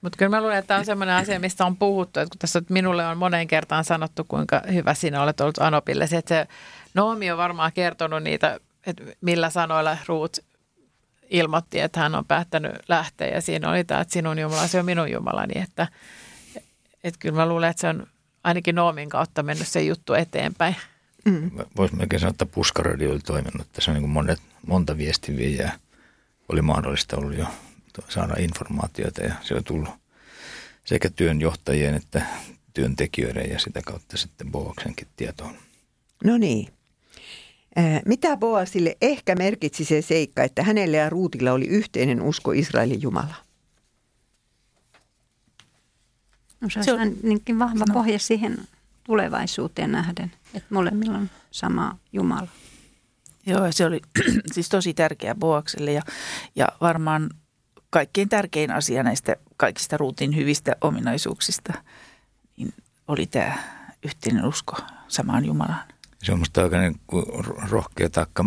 Mutta kyllä mä luulen, että tämä on sellainen asia, mistä on puhuttu, että kun tässä minulle on moneen kertaan sanottu, kuinka hyvä sinä olet ollut Anopille. Että se Noomi on varmaan kertonut niitä, että millä sanoilla Ruut ilmoitti, että hän on päättänyt lähteä ja siinä oli tämä, että sinun Jumalasi on minun Jumalani. Että, että kyllä mä luulen, että se on ainakin Noomin kautta mennyt se juttu eteenpäin. Mm. Voisi melkein sanoa, että puskaradio oli toiminut. Tässä on niin monet, monta viestiviejää oli mahdollista ollut jo saada informaatiota ja se on tullut sekä työnjohtajien että työntekijöiden ja sitä kautta sitten Boaksenkin tietoon. No niin. Mitä Boasille ehkä merkitsi se seikka, että hänelle ja Ruutilla oli yhteinen usko Israelin Jumalaa? No se, se on niinkin vahva no. pohja siihen tulevaisuuteen nähden, että molemmilla on sama Jumala. Joo, se oli siis tosi tärkeä Boakselle ja, ja varmaan kaikkein tärkein asia näistä kaikista ruutin hyvistä ominaisuuksista niin oli tämä yhteinen usko samaan Jumalaan. Se on minusta aika niin rohkea taakka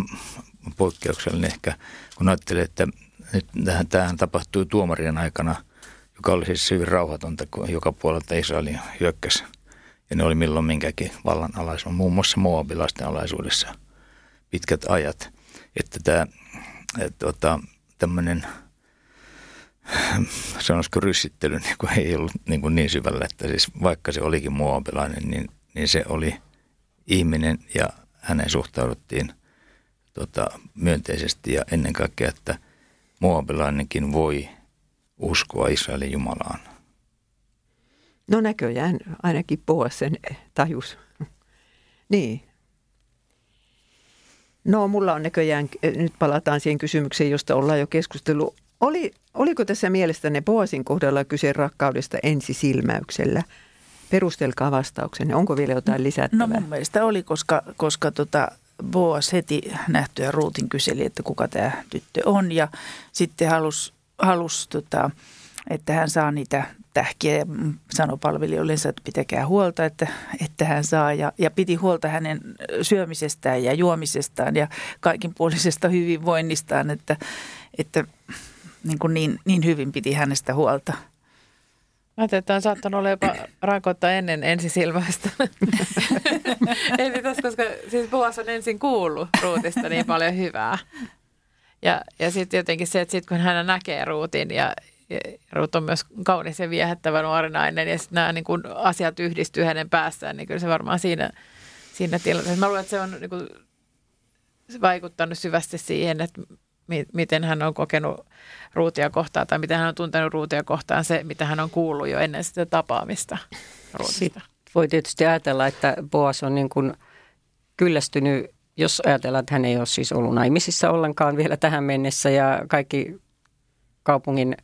poikkeuksellinen ehkä, kun ajattelee, että nyt tähän, tämähän tapahtui tuomarien aikana, joka oli siis hyvin rauhatonta, kun joka puolelta Israelin hyökkäsi. Ja ne oli milloin minkäkin vallan alaisuus, muun muassa Moabilaisten alaisuudessa pitkät ajat. Että tämä että, tota, tämmöinen – sanoisiko ryssittely niin kuin ei ollut niin, kuin niin syvällä, että siis vaikka se olikin muobilainen, niin, niin se oli ihminen ja hänen suhtauduttiin tota, myönteisesti ja ennen kaikkea, että muobilainenkin voi uskoa Israelin Jumalaan. No näköjään ainakin puhua sen tajus. niin. No mulla on näköjään, nyt palataan siihen kysymykseen, josta ollaan jo keskustellut oli, oliko tässä mielestänne Boasin kohdalla kyse rakkaudesta ensisilmäyksellä? Perustelkaa vastauksenne. Onko vielä jotain lisättävää? No mun mielestä oli, koska, koska tota Boas heti nähtyä Ruutin kyseli, että kuka tämä tyttö on. Ja sitten halusi, halus, tota, että hän saa niitä tähkiä ja sanoi palvelijoillensa, että pitäkää huolta, että, että hän saa. Ja, ja piti huolta hänen syömisestään ja juomisestaan ja kaikinpuolisesta hyvinvoinnistaan, että, että niin, kuin niin, niin hyvin piti hänestä huolta. Mä ajattelin, että on saattanut olla jopa rakottaa ennen ensisilmäistä. Eli tässä, koska siis Boas on ensin kuullut Ruutista niin paljon hyvää. Ja, ja sitten jotenkin se, että sit kun hän näkee Ruutin ja, ja Ruut on myös kaunis ja viehättävä nuori nainen ja sitten nämä niin kun asiat yhdistyy hänen päässään, niin kyllä se varmaan siinä, siinä tilanteessa. Mä luulen, että se on niin kuin, vaikuttanut syvästi siihen, että miten hän on kokenut ruutia kohtaan tai miten hän on tuntenut ruutia kohtaan se, mitä hän on kuullut jo ennen sitä tapaamista ruutista. voi tietysti ajatella, että Boas on niin kuin kyllästynyt, jos ajatellaan, että hän ei ole siis ollut naimisissa ollenkaan vielä tähän mennessä ja kaikki kaupungin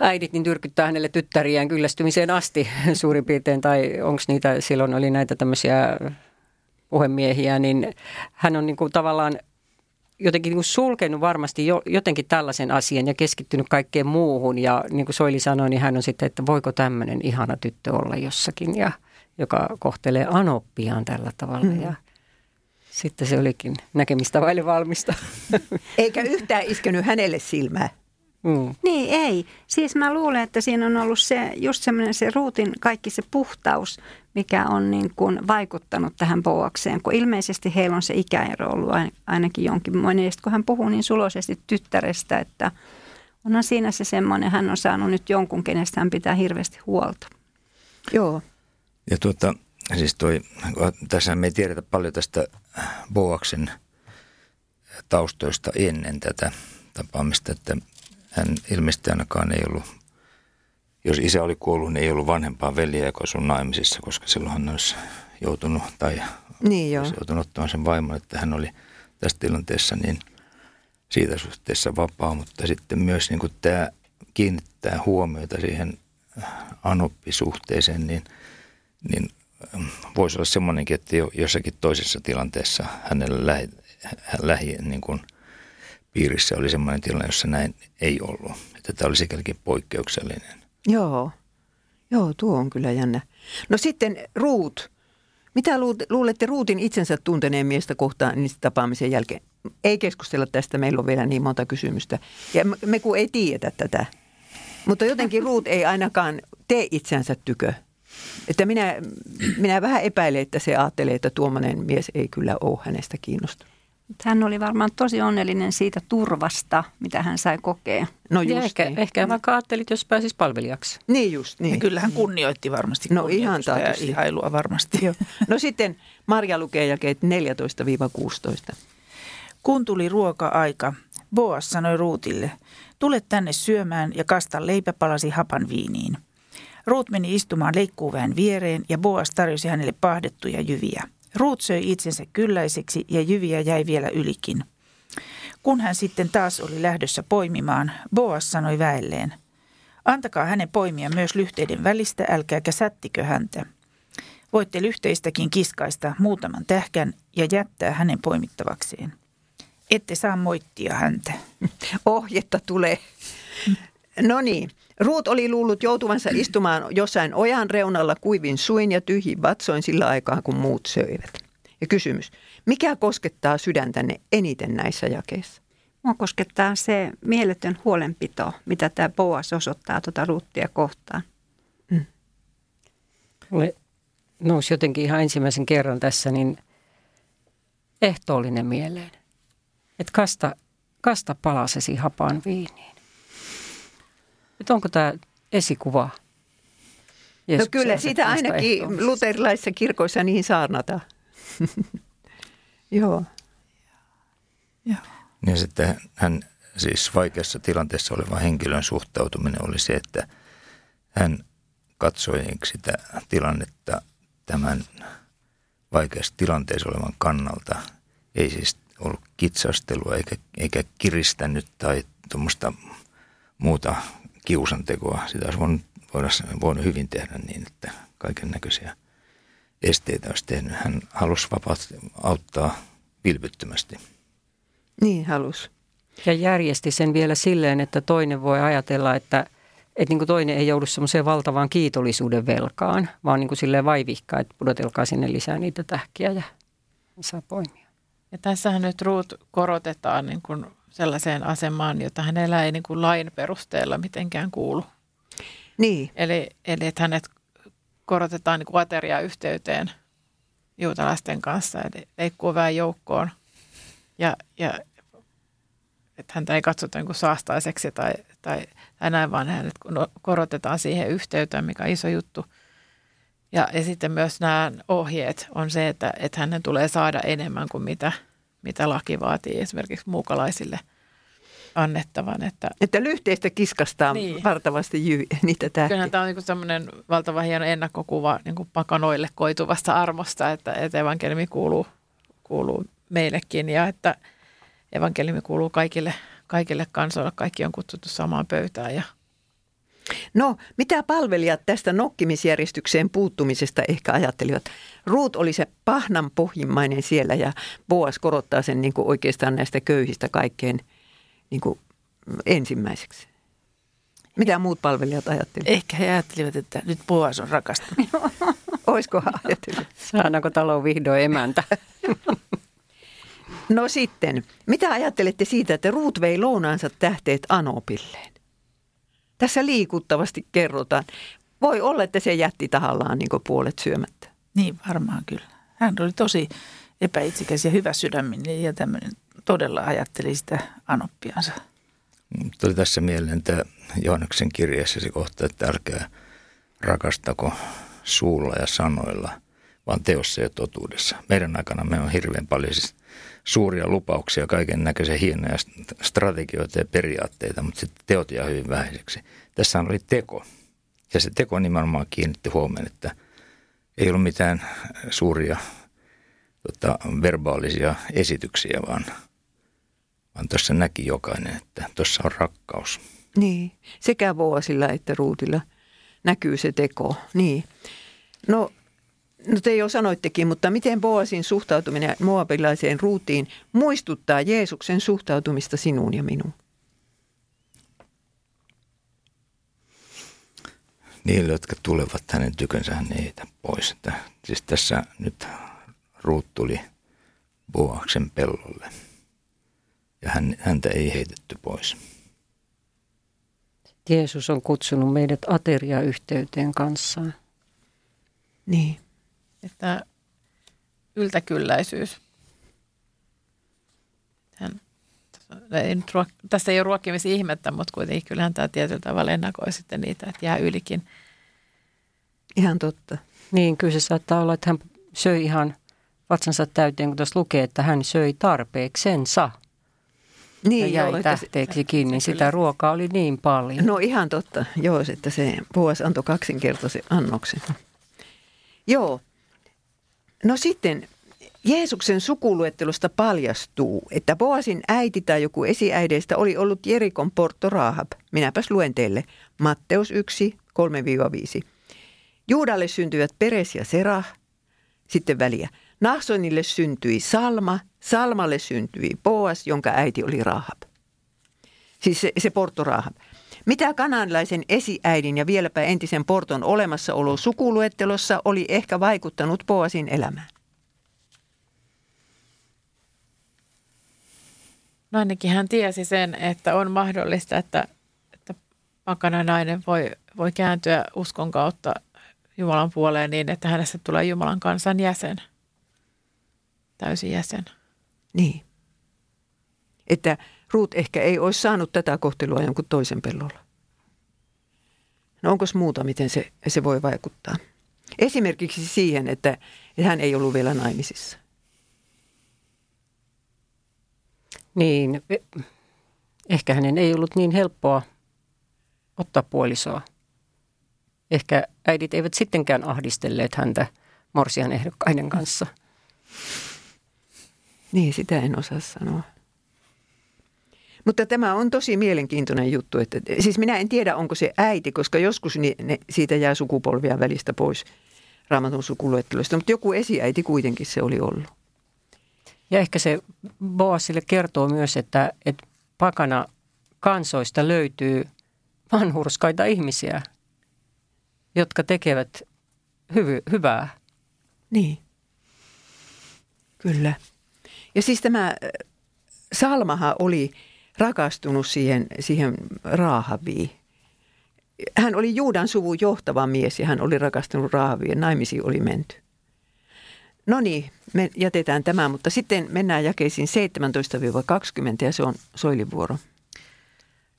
äidit niin tyrkyttää hänelle tyttäriään kyllästymiseen asti suurin piirtein, tai onko niitä, silloin oli näitä tämmöisiä puhemiehiä, niin hän on niin kuin tavallaan jotenkin niin kuin sulkenut varmasti jo, jotenkin tällaisen asian ja keskittynyt kaikkeen muuhun. Ja niin kuin Soili sanoi, niin hän on sitten, että voiko tämmöinen ihana tyttö olla jossakin, ja, joka kohtelee anoppiaan tällä tavalla. Mm. Ja sitten se olikin näkemistä vaille valmista. Eikä yhtään iskenyt hänelle silmää. Mm. Niin, ei. Siis mä luulen, että siinä on ollut se, just semmoinen se ruutin kaikki se puhtaus, mikä on niin kuin vaikuttanut tähän Boakseen, kun ilmeisesti heillä on se ikäero ollut ainakin jonkinmoinen. Ja kun hän puhuu niin suloisesti tyttärestä, että onhan siinä se semmoinen, hän on saanut nyt jonkun, kenestä hän pitää hirveästi huolta. Joo. Ja tuota, siis toi, tässä me ei tiedetä paljon tästä Boaksen taustoista ennen tätä tapaamista, että hän ilmeisesti ainakaan ei ollut, jos isä oli kuollut, niin ei ollut vanhempaa veljeä, joka sun naimisissa, koska silloin hän olisi joutunut, tai niin olisi joutunut ottamaan sen vaimon, että hän oli tässä tilanteessa niin siitä suhteessa vapaa, mutta sitten myös niin kuin tämä kiinnittää huomiota siihen anoppisuhteeseen, niin, niin voisi olla semmoinenkin, että jossakin toisessa tilanteessa hänellä lähi, lähi niin kuin piirissä oli semmoinen tilanne, jossa näin ei ollut. Että tämä oli sikälikin poikkeuksellinen. Joo, joo, tuo on kyllä jännä. No sitten Ruut. Mitä luulette Ruutin itsensä tunteneen miestä kohtaan niistä tapaamisen jälkeen? Ei keskustella tästä, meillä on vielä niin monta kysymystä. Ja me kun ei tiedetä tätä. Mutta jotenkin Ruut ei ainakaan tee itsensä tykö. Että minä, minä vähän epäilen, että se ajattelee, että tuommoinen mies ei kyllä ole hänestä kiinnostunut. Hän oli varmaan tosi onnellinen siitä turvasta, mitä hän sai kokea. No just ehkä, niin. ehkä vaikka ajattelit, jos pääsis palvelijaksi. Niin just, niin. Ja kyllä hän kunnioitti varmasti no, ihan ja ihailua varmasti. Joo. No sitten Marja lukee jakeet 14-16. Kun tuli ruoka-aika, Boas sanoi Ruutille, tule tänne syömään ja kasta leipäpalasi hapan viiniin. Ruut meni istumaan leikkuuväen viereen ja Boas tarjosi hänelle pahdettuja jyviä. Ruut söi itsensä kylläiseksi ja jyviä jäi vielä ylikin. Kun hän sitten taas oli lähdössä poimimaan, Boas sanoi väelleen, antakaa hänen poimia myös lyhteiden välistä, älkääkä sättikö häntä. Voitte lyhteistäkin kiskaista muutaman tähkän ja jättää hänen poimittavakseen. Ette saa moittia häntä. Ohjetta tulee. No niin, Ruut oli luullut joutuvansa istumaan jossain ojan reunalla kuivin suin ja tyhjin vatsoin sillä aikaa, kun muut söivät. Ja kysymys, mikä koskettaa sydäntänne eniten näissä jakeissa? Mua koskettaa se mieletön huolenpito, mitä tämä Boas osoittaa tuota Ruuttia kohtaan. Mm. Mulle nousi jotenkin ihan ensimmäisen kerran tässä niin ehtoollinen mieleen. Että kasta, kasta palasesi hapaan viiniin. Että onko tämä esikuva? No no kyllä, sitä ainakin luterilaisissa kirkoissa niin saarnata. Joo. Ja. ja sitten hän siis vaikeassa tilanteessa oleva henkilön suhtautuminen oli se, että hän katsoi sitä tilannetta tämän vaikeassa tilanteessa olevan kannalta. Ei siis ollut kitsastelua eikä, eikä kiristänyt tai tuommoista muuta kiusantekoa. Sitä olisi voinut, voinut hyvin tehdä niin, että kaiken näköisiä esteitä olisi tehnyt. Hän halusi vapaasti auttaa vilpittömästi. Niin halusi. Ja järjesti sen vielä silleen, että toinen voi ajatella, että, että niin kuin toinen ei joudu semmoiseen valtavaan kiitollisuuden velkaan, vaan niin kuin silleen vaivihkaa, että pudotelkaa sinne lisää niitä tähkiä ja saa poimia. Ja tässähän nyt ruut korotetaan niin kuin sellaiseen asemaan, jota hänellä ei niin kuin lain perusteella mitenkään kuulu. Niin. Eli, eli että hänet korotetaan niin ateriayhteyteen juutalaisten kanssa, eli leikkuväen joukkoon. Ja, ja että häntä ei katsota niin saastaiseksi tai, tai, tai näin, vaan hänet korotetaan siihen yhteyteen, mikä on iso juttu. Ja, ja sitten myös nämä ohjeet on se, että, että hänen tulee saada enemmän kuin mitä – mitä laki vaatii esimerkiksi muukalaisille annettavan. Että, että lyhteistä kiskastaa niin. vartavasti jy, niitä tähtiä. Kyllähän tämä on niin semmoinen valtava hieno ennakkokuva niin kuin pakanoille koituvasta armosta, että, että evankeliumi kuuluu, kuuluu meillekin ja että evankeliumi kuuluu kaikille, kaikille kansoille. Kaikki on kutsuttu samaan pöytään ja No, mitä palvelijat tästä nokkimisjärjestykseen puuttumisesta ehkä ajattelivat? Ruut oli se pahnan pohjimmainen siellä ja Boas korottaa sen niin kuin oikeastaan näistä köyhistä kaikkein niin kuin ensimmäiseksi. Mitä muut palvelijat ajattelivat? Ehkä he ajattelivat, että nyt Boas on rakastunut. Olisiko ajatellut? Saadaanko talo vihdoin emäntä? no sitten, mitä ajattelette siitä, että Ruut vei lounaansa tähteet Anopilleen? Tässä liikuttavasti kerrotaan. Voi olla, että se jätti tahallaan niin puolet syömättä. Niin, varmaan kyllä. Hän oli tosi epäitsikäs ja hyvä sydäminen ja tämmöinen todella ajatteli sitä anoppiansa. Tuli tässä mieleen tämä Johanneksen kirjeessä se kohta, että älkää rakastako suulla ja sanoilla, vaan teossa ja totuudessa. Meidän aikana me on hirveän paljon siis suuria lupauksia, kaiken näköisiä hienoja strategioita ja periaatteita, mutta sitten teot jää hyvin vähäiseksi. Tässä oli teko. Ja se teko nimenomaan kiinnitti huomioon, että ei ollut mitään suuria tota, verbaalisia esityksiä, vaan, vaan tuossa näki jokainen, että tuossa on rakkaus. Niin, sekä Vuosilla että Ruutilla näkyy se teko. Niin. No no te jo sanoittekin, mutta miten Boasin suhtautuminen moabilaiseen ruutiin muistuttaa Jeesuksen suhtautumista sinuun ja minuun? Niille, jotka tulevat hänen tykönsä, hän ei heitä pois. Että, siis tässä nyt Ruut tuli Boaksen pellolle ja hän, häntä ei heitetty pois. Jeesus on kutsunut meidät ateriayhteyteen kanssaan. Niin. Että yltäkylläisyys. Hän, ei nyt ruok, tässä ei ole ruokkimisen ihmettä, mutta kuitenkin kyllähän tämä tietyllä tavalla ennakoi sitten niitä, että jää ylikin. Ihan totta. Niin, kyllä se saattaa olla, että hän söi ihan vatsansa täyteen, kun tuossa lukee, että hän söi tarpeeksensa. Niin, ja jäi joo, että se- tähteeksi kiinni. se Sitä ruokaa oli niin paljon. No ihan totta, joo, että se Boas antoi kaksinkertaisen annoksen. Joo. No sitten Jeesuksen sukuluettelosta paljastuu, että Boasin äiti tai joku esiäideistä oli ollut Jerikon portto Raahab. Minäpäs luen teille. Matteus 1, 3-5. Juudalle syntyivät Peres ja Serah, sitten väliä. Nahsonille syntyi Salma, Salmalle syntyi Boas, jonka äiti oli Rahab. Siis se, se Porto Rahab. Mitä kananlaisen esiäidin ja vieläpä entisen Porton olemassaolo sukuluettelossa oli ehkä vaikuttanut Boasin elämään? No ainakin hän tiesi sen, että on mahdollista, että, että pakana nainen voi, voi kääntyä uskon kautta Jumalan puoleen niin, että hänestä tulee Jumalan kansan jäsen, täysi jäsen. Niin. Että Ruut ehkä ei olisi saanut tätä kohtelua jonkun toisen pellolla. No onko muuta, miten se, se voi vaikuttaa? Esimerkiksi siihen, että, että hän ei ollut vielä naimisissa. Niin, e- ehkä hänen ei ollut niin helppoa ottaa puolisoa. Ehkä äidit eivät sittenkään ahdistelleet häntä morsian ehdokkaiden kanssa. Niin, sitä en osaa sanoa. Mutta tämä on tosi mielenkiintoinen juttu. Että, siis minä en tiedä, onko se äiti, koska joskus ni, ne, siitä jää sukupolvia välistä pois raamatun sukuluettelosta. Mutta joku esiäiti kuitenkin se oli ollut. Ja ehkä se Boasille kertoo myös, että, että pakana kansoista löytyy vanhurskaita ihmisiä, jotka tekevät hyvy, hyvää. Niin. Kyllä. Ja siis tämä äh, Salmahan oli rakastunut siihen, siihen Raahabiin. Hän oli Juudan suvun johtava mies ja hän oli rakastunut Raahabiin ja naimisiin oli menty. No niin, me jätetään tämä, mutta sitten mennään jakeisiin 17-20 ja se on Soilin vuoro.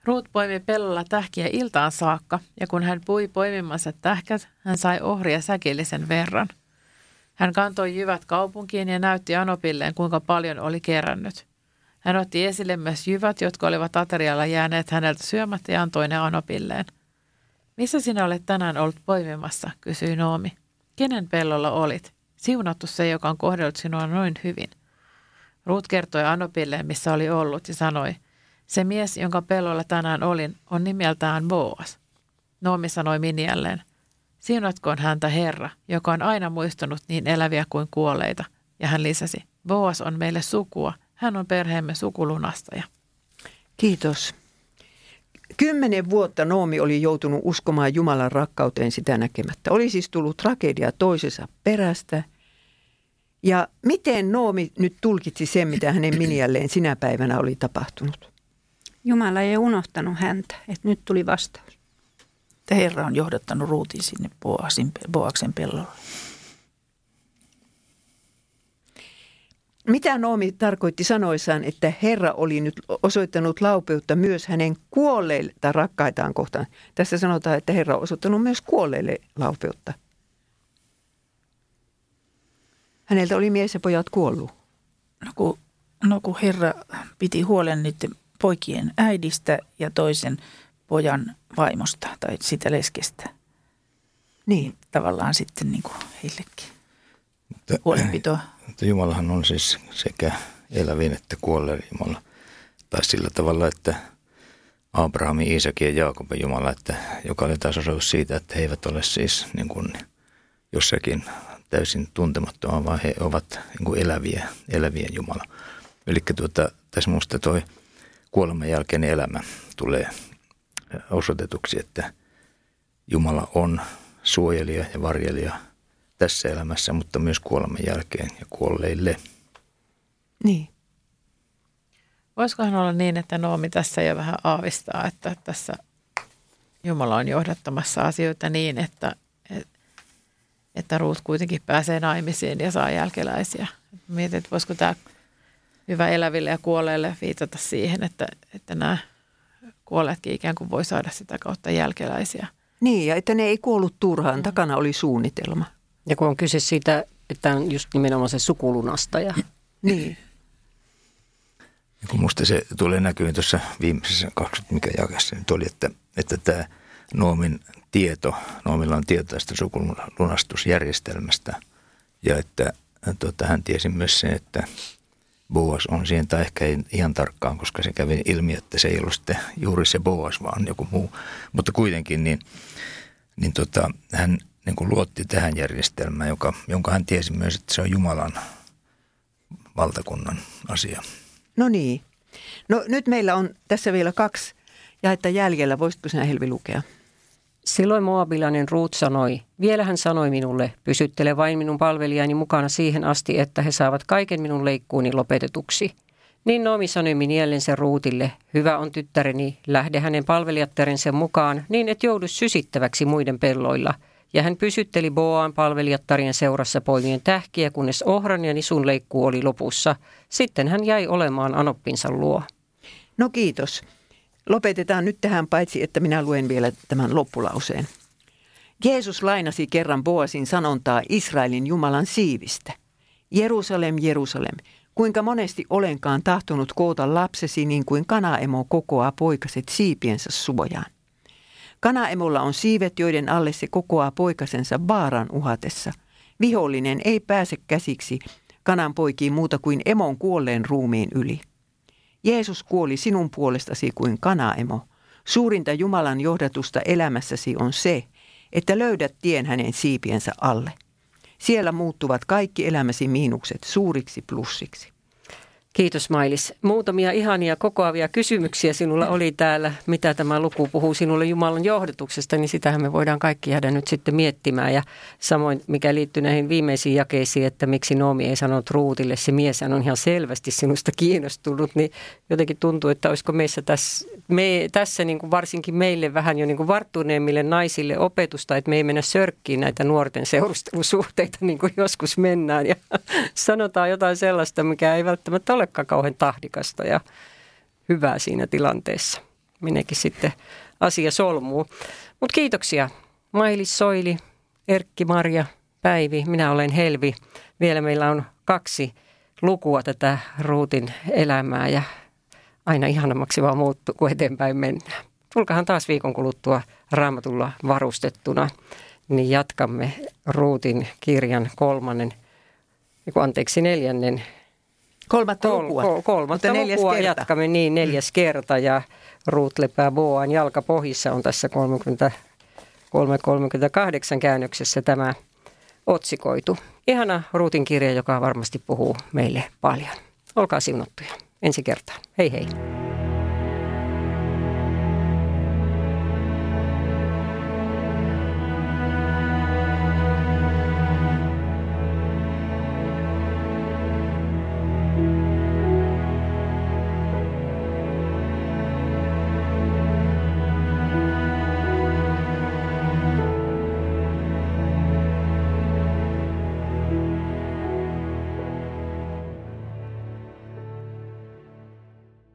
Ruut poimi pellolla tähkiä iltaan saakka, ja kun hän pui poimimansa tähkät, hän sai ohria säkillisen verran. Hän kantoi jyvät kaupunkiin ja näytti Anopilleen, kuinka paljon oli kerännyt. Hän otti esille myös jyvät, jotka olivat aterialla jääneet häneltä syömättä ja antoi ne Anopilleen. Missä sinä olet tänään ollut poimimassa, kysyi Noomi. Kenen pellolla olit? Siunattu se, joka on kohdellut sinua noin hyvin. Ruut kertoi Anopilleen, missä oli ollut, ja sanoi, se mies, jonka pellolla tänään olin, on nimeltään Boas. Noomi sanoi Minialleen, siunatkoon häntä Herra, joka on aina muistanut niin eläviä kuin kuolleita. Ja hän lisäsi, Boas on meille sukua, hän on perheemme sukulunastaja. Kiitos. Kymmenen vuotta Noomi oli joutunut uskomaan Jumalan rakkauteen sitä näkemättä. Oli siis tullut tragedia toisensa perästä. Ja miten Noomi nyt tulkitsi sen, mitä hänen miniälleen sinä päivänä oli tapahtunut? Jumala ei unohtanut häntä, että nyt tuli vastaus. Että Herra on johdattanut ruutin sinne Boasin, Boaksen pellolle. Mitä Noomi tarkoitti sanoissaan, että Herra oli nyt osoittanut laupeutta myös hänen kuolleilta rakkaitaan kohtaan? Tässä sanotaan, että Herra on osoittanut myös kuolleille laupeutta. Häneltä oli mies ja pojat kuollut. No kun, no kun Herra piti huolen niiden poikien äidistä ja toisen pojan vaimosta tai sitä leskestä. Niin, Tavallaan sitten niin kuin heillekin huolenpitoa. Jumalahan on siis sekä elävin että kuolleen Jumala. Tai sillä tavalla, että Abrahamin, Iisakin ja Jaakobin Jumala, että, joka oli taas osoitus siitä, että he eivät ole siis niin kuin jossakin täysin tuntemattoman, vaan he ovat niin kuin eläviä, elävien Jumala. Eli tuota, tässä minusta tuo kuoleman jälkeinen elämä tulee osoitetuksi, että Jumala on suojelija ja varjelija tässä elämässä, mutta myös kuoleman jälkeen ja kuolleille. Niin. Voisikohan olla niin, että Noomi tässä jo vähän aavistaa, että tässä Jumala on johdattamassa asioita niin, että, että Ruut kuitenkin pääsee naimisiin ja saa jälkeläisiä. Mietin, että voisiko tämä hyvä eläville ja kuolleille viitata siihen, että, että nämä kuolleetkin ikään kuin voi saada sitä kautta jälkeläisiä. Niin, ja että ne ei kuollut turhaan. Takana oli suunnitelma. Ja kun on kyse siitä, että on just nimenomaan se sukulunastaja. Niin. Ja kun musta se tulee näkyyn tuossa viimeisessä 20 mikä jakessa, niin oli, että, että tämä Noomin tieto, Noomilla on tieto tästä sukulunastusjärjestelmästä ja että tota, hän tiesi myös sen, että Boas on siihen, tai ehkä ei ihan tarkkaan, koska se kävi ilmi, että se ei ollut sitten juuri se Boas, vaan joku muu. Mutta kuitenkin niin, niin tota, hän niin kuin luotti tähän järjestelmään, joka, jonka hän tiesi myös, että se on Jumalan valtakunnan asia. No niin. No nyt meillä on tässä vielä kaksi jaetta jäljellä. Voisitko sinä Helvi lukea? Silloin Moabilainen Ruut sanoi, vielä hän sanoi minulle, pysyttele vain minun palvelijani mukana siihen asti, että he saavat kaiken minun leikkuuni lopetetuksi. Niin Noomi sanoi miniellensä Ruutille, hyvä on tyttäreni, lähde hänen palvelijattarensa mukaan, niin et joudu sysittäväksi muiden pelloilla. Ja hän pysytteli Boaan palvelijattarien seurassa poimien tähkiä, kunnes ohran ja nisun leikkuu oli lopussa. Sitten hän jäi olemaan anoppinsa luo. No kiitos. Lopetetaan nyt tähän paitsi, että minä luen vielä tämän loppulauseen. Jeesus lainasi kerran Boasin sanontaa Israelin Jumalan siivistä. Jerusalem, Jerusalem, kuinka monesti olenkaan tahtonut koota lapsesi niin kuin kanaemo kokoaa poikaset siipiensä suojaan. Kanaemolla on siivet, joiden alle se kokoaa poikasensa vaaran uhatessa. Vihollinen ei pääse käsiksi kanan poikiin muuta kuin emon kuolleen ruumiin yli. Jeesus kuoli sinun puolestasi kuin kanaemo. Suurinta Jumalan johdatusta elämässäsi on se, että löydät tien hänen siipiensä alle. Siellä muuttuvat kaikki elämäsi miinukset suuriksi plussiksi. Kiitos Mailis. Muutamia ihania kokoavia kysymyksiä sinulla oli täällä. Mitä tämä luku puhuu sinulle Jumalan johdatuksesta, niin sitähän me voidaan kaikki jäädä nyt sitten miettimään. Ja samoin, mikä liittyy näihin viimeisiin jakeisiin, että miksi Noomi ei sanonut Ruutille, se mies on ihan selvästi sinusta kiinnostunut, niin jotenkin tuntuu, että olisiko meissä tässä, me, tässä niin kuin varsinkin meille vähän jo niin kuin varttuneemmille naisille opetusta, että me ei mennä sörkkiin näitä nuorten seurustelusuhteita niin kuin joskus mennään ja sanotaan jotain sellaista, mikä ei välttämättä ole olekaan kauhean tahdikasta ja hyvää siinä tilanteessa. Meneekin sitten asia solmuu. Mutta kiitoksia Mailis Soili, Erkki Marja, Päivi, minä olen Helvi. Vielä meillä on kaksi lukua tätä Ruutin elämää ja aina ihanammaksi vaan muuttuu, kun eteenpäin mennään. Tulkahan taas viikon kuluttua raamatulla varustettuna, niin jatkamme Ruutin kirjan kolmannen, anteeksi neljännen Kolmatta Kol, lukua. Kol, kolmatta neljäs lukua kerta. jatkamme niin neljäs kerta ja Ruut lepää Boan jalkapohjissa on tässä 33-38 käännöksessä tämä otsikoitu. Ihana Ruutin kirja, joka varmasti puhuu meille paljon. Olkaa siunattuja. Ensi kertaa. Hei hei.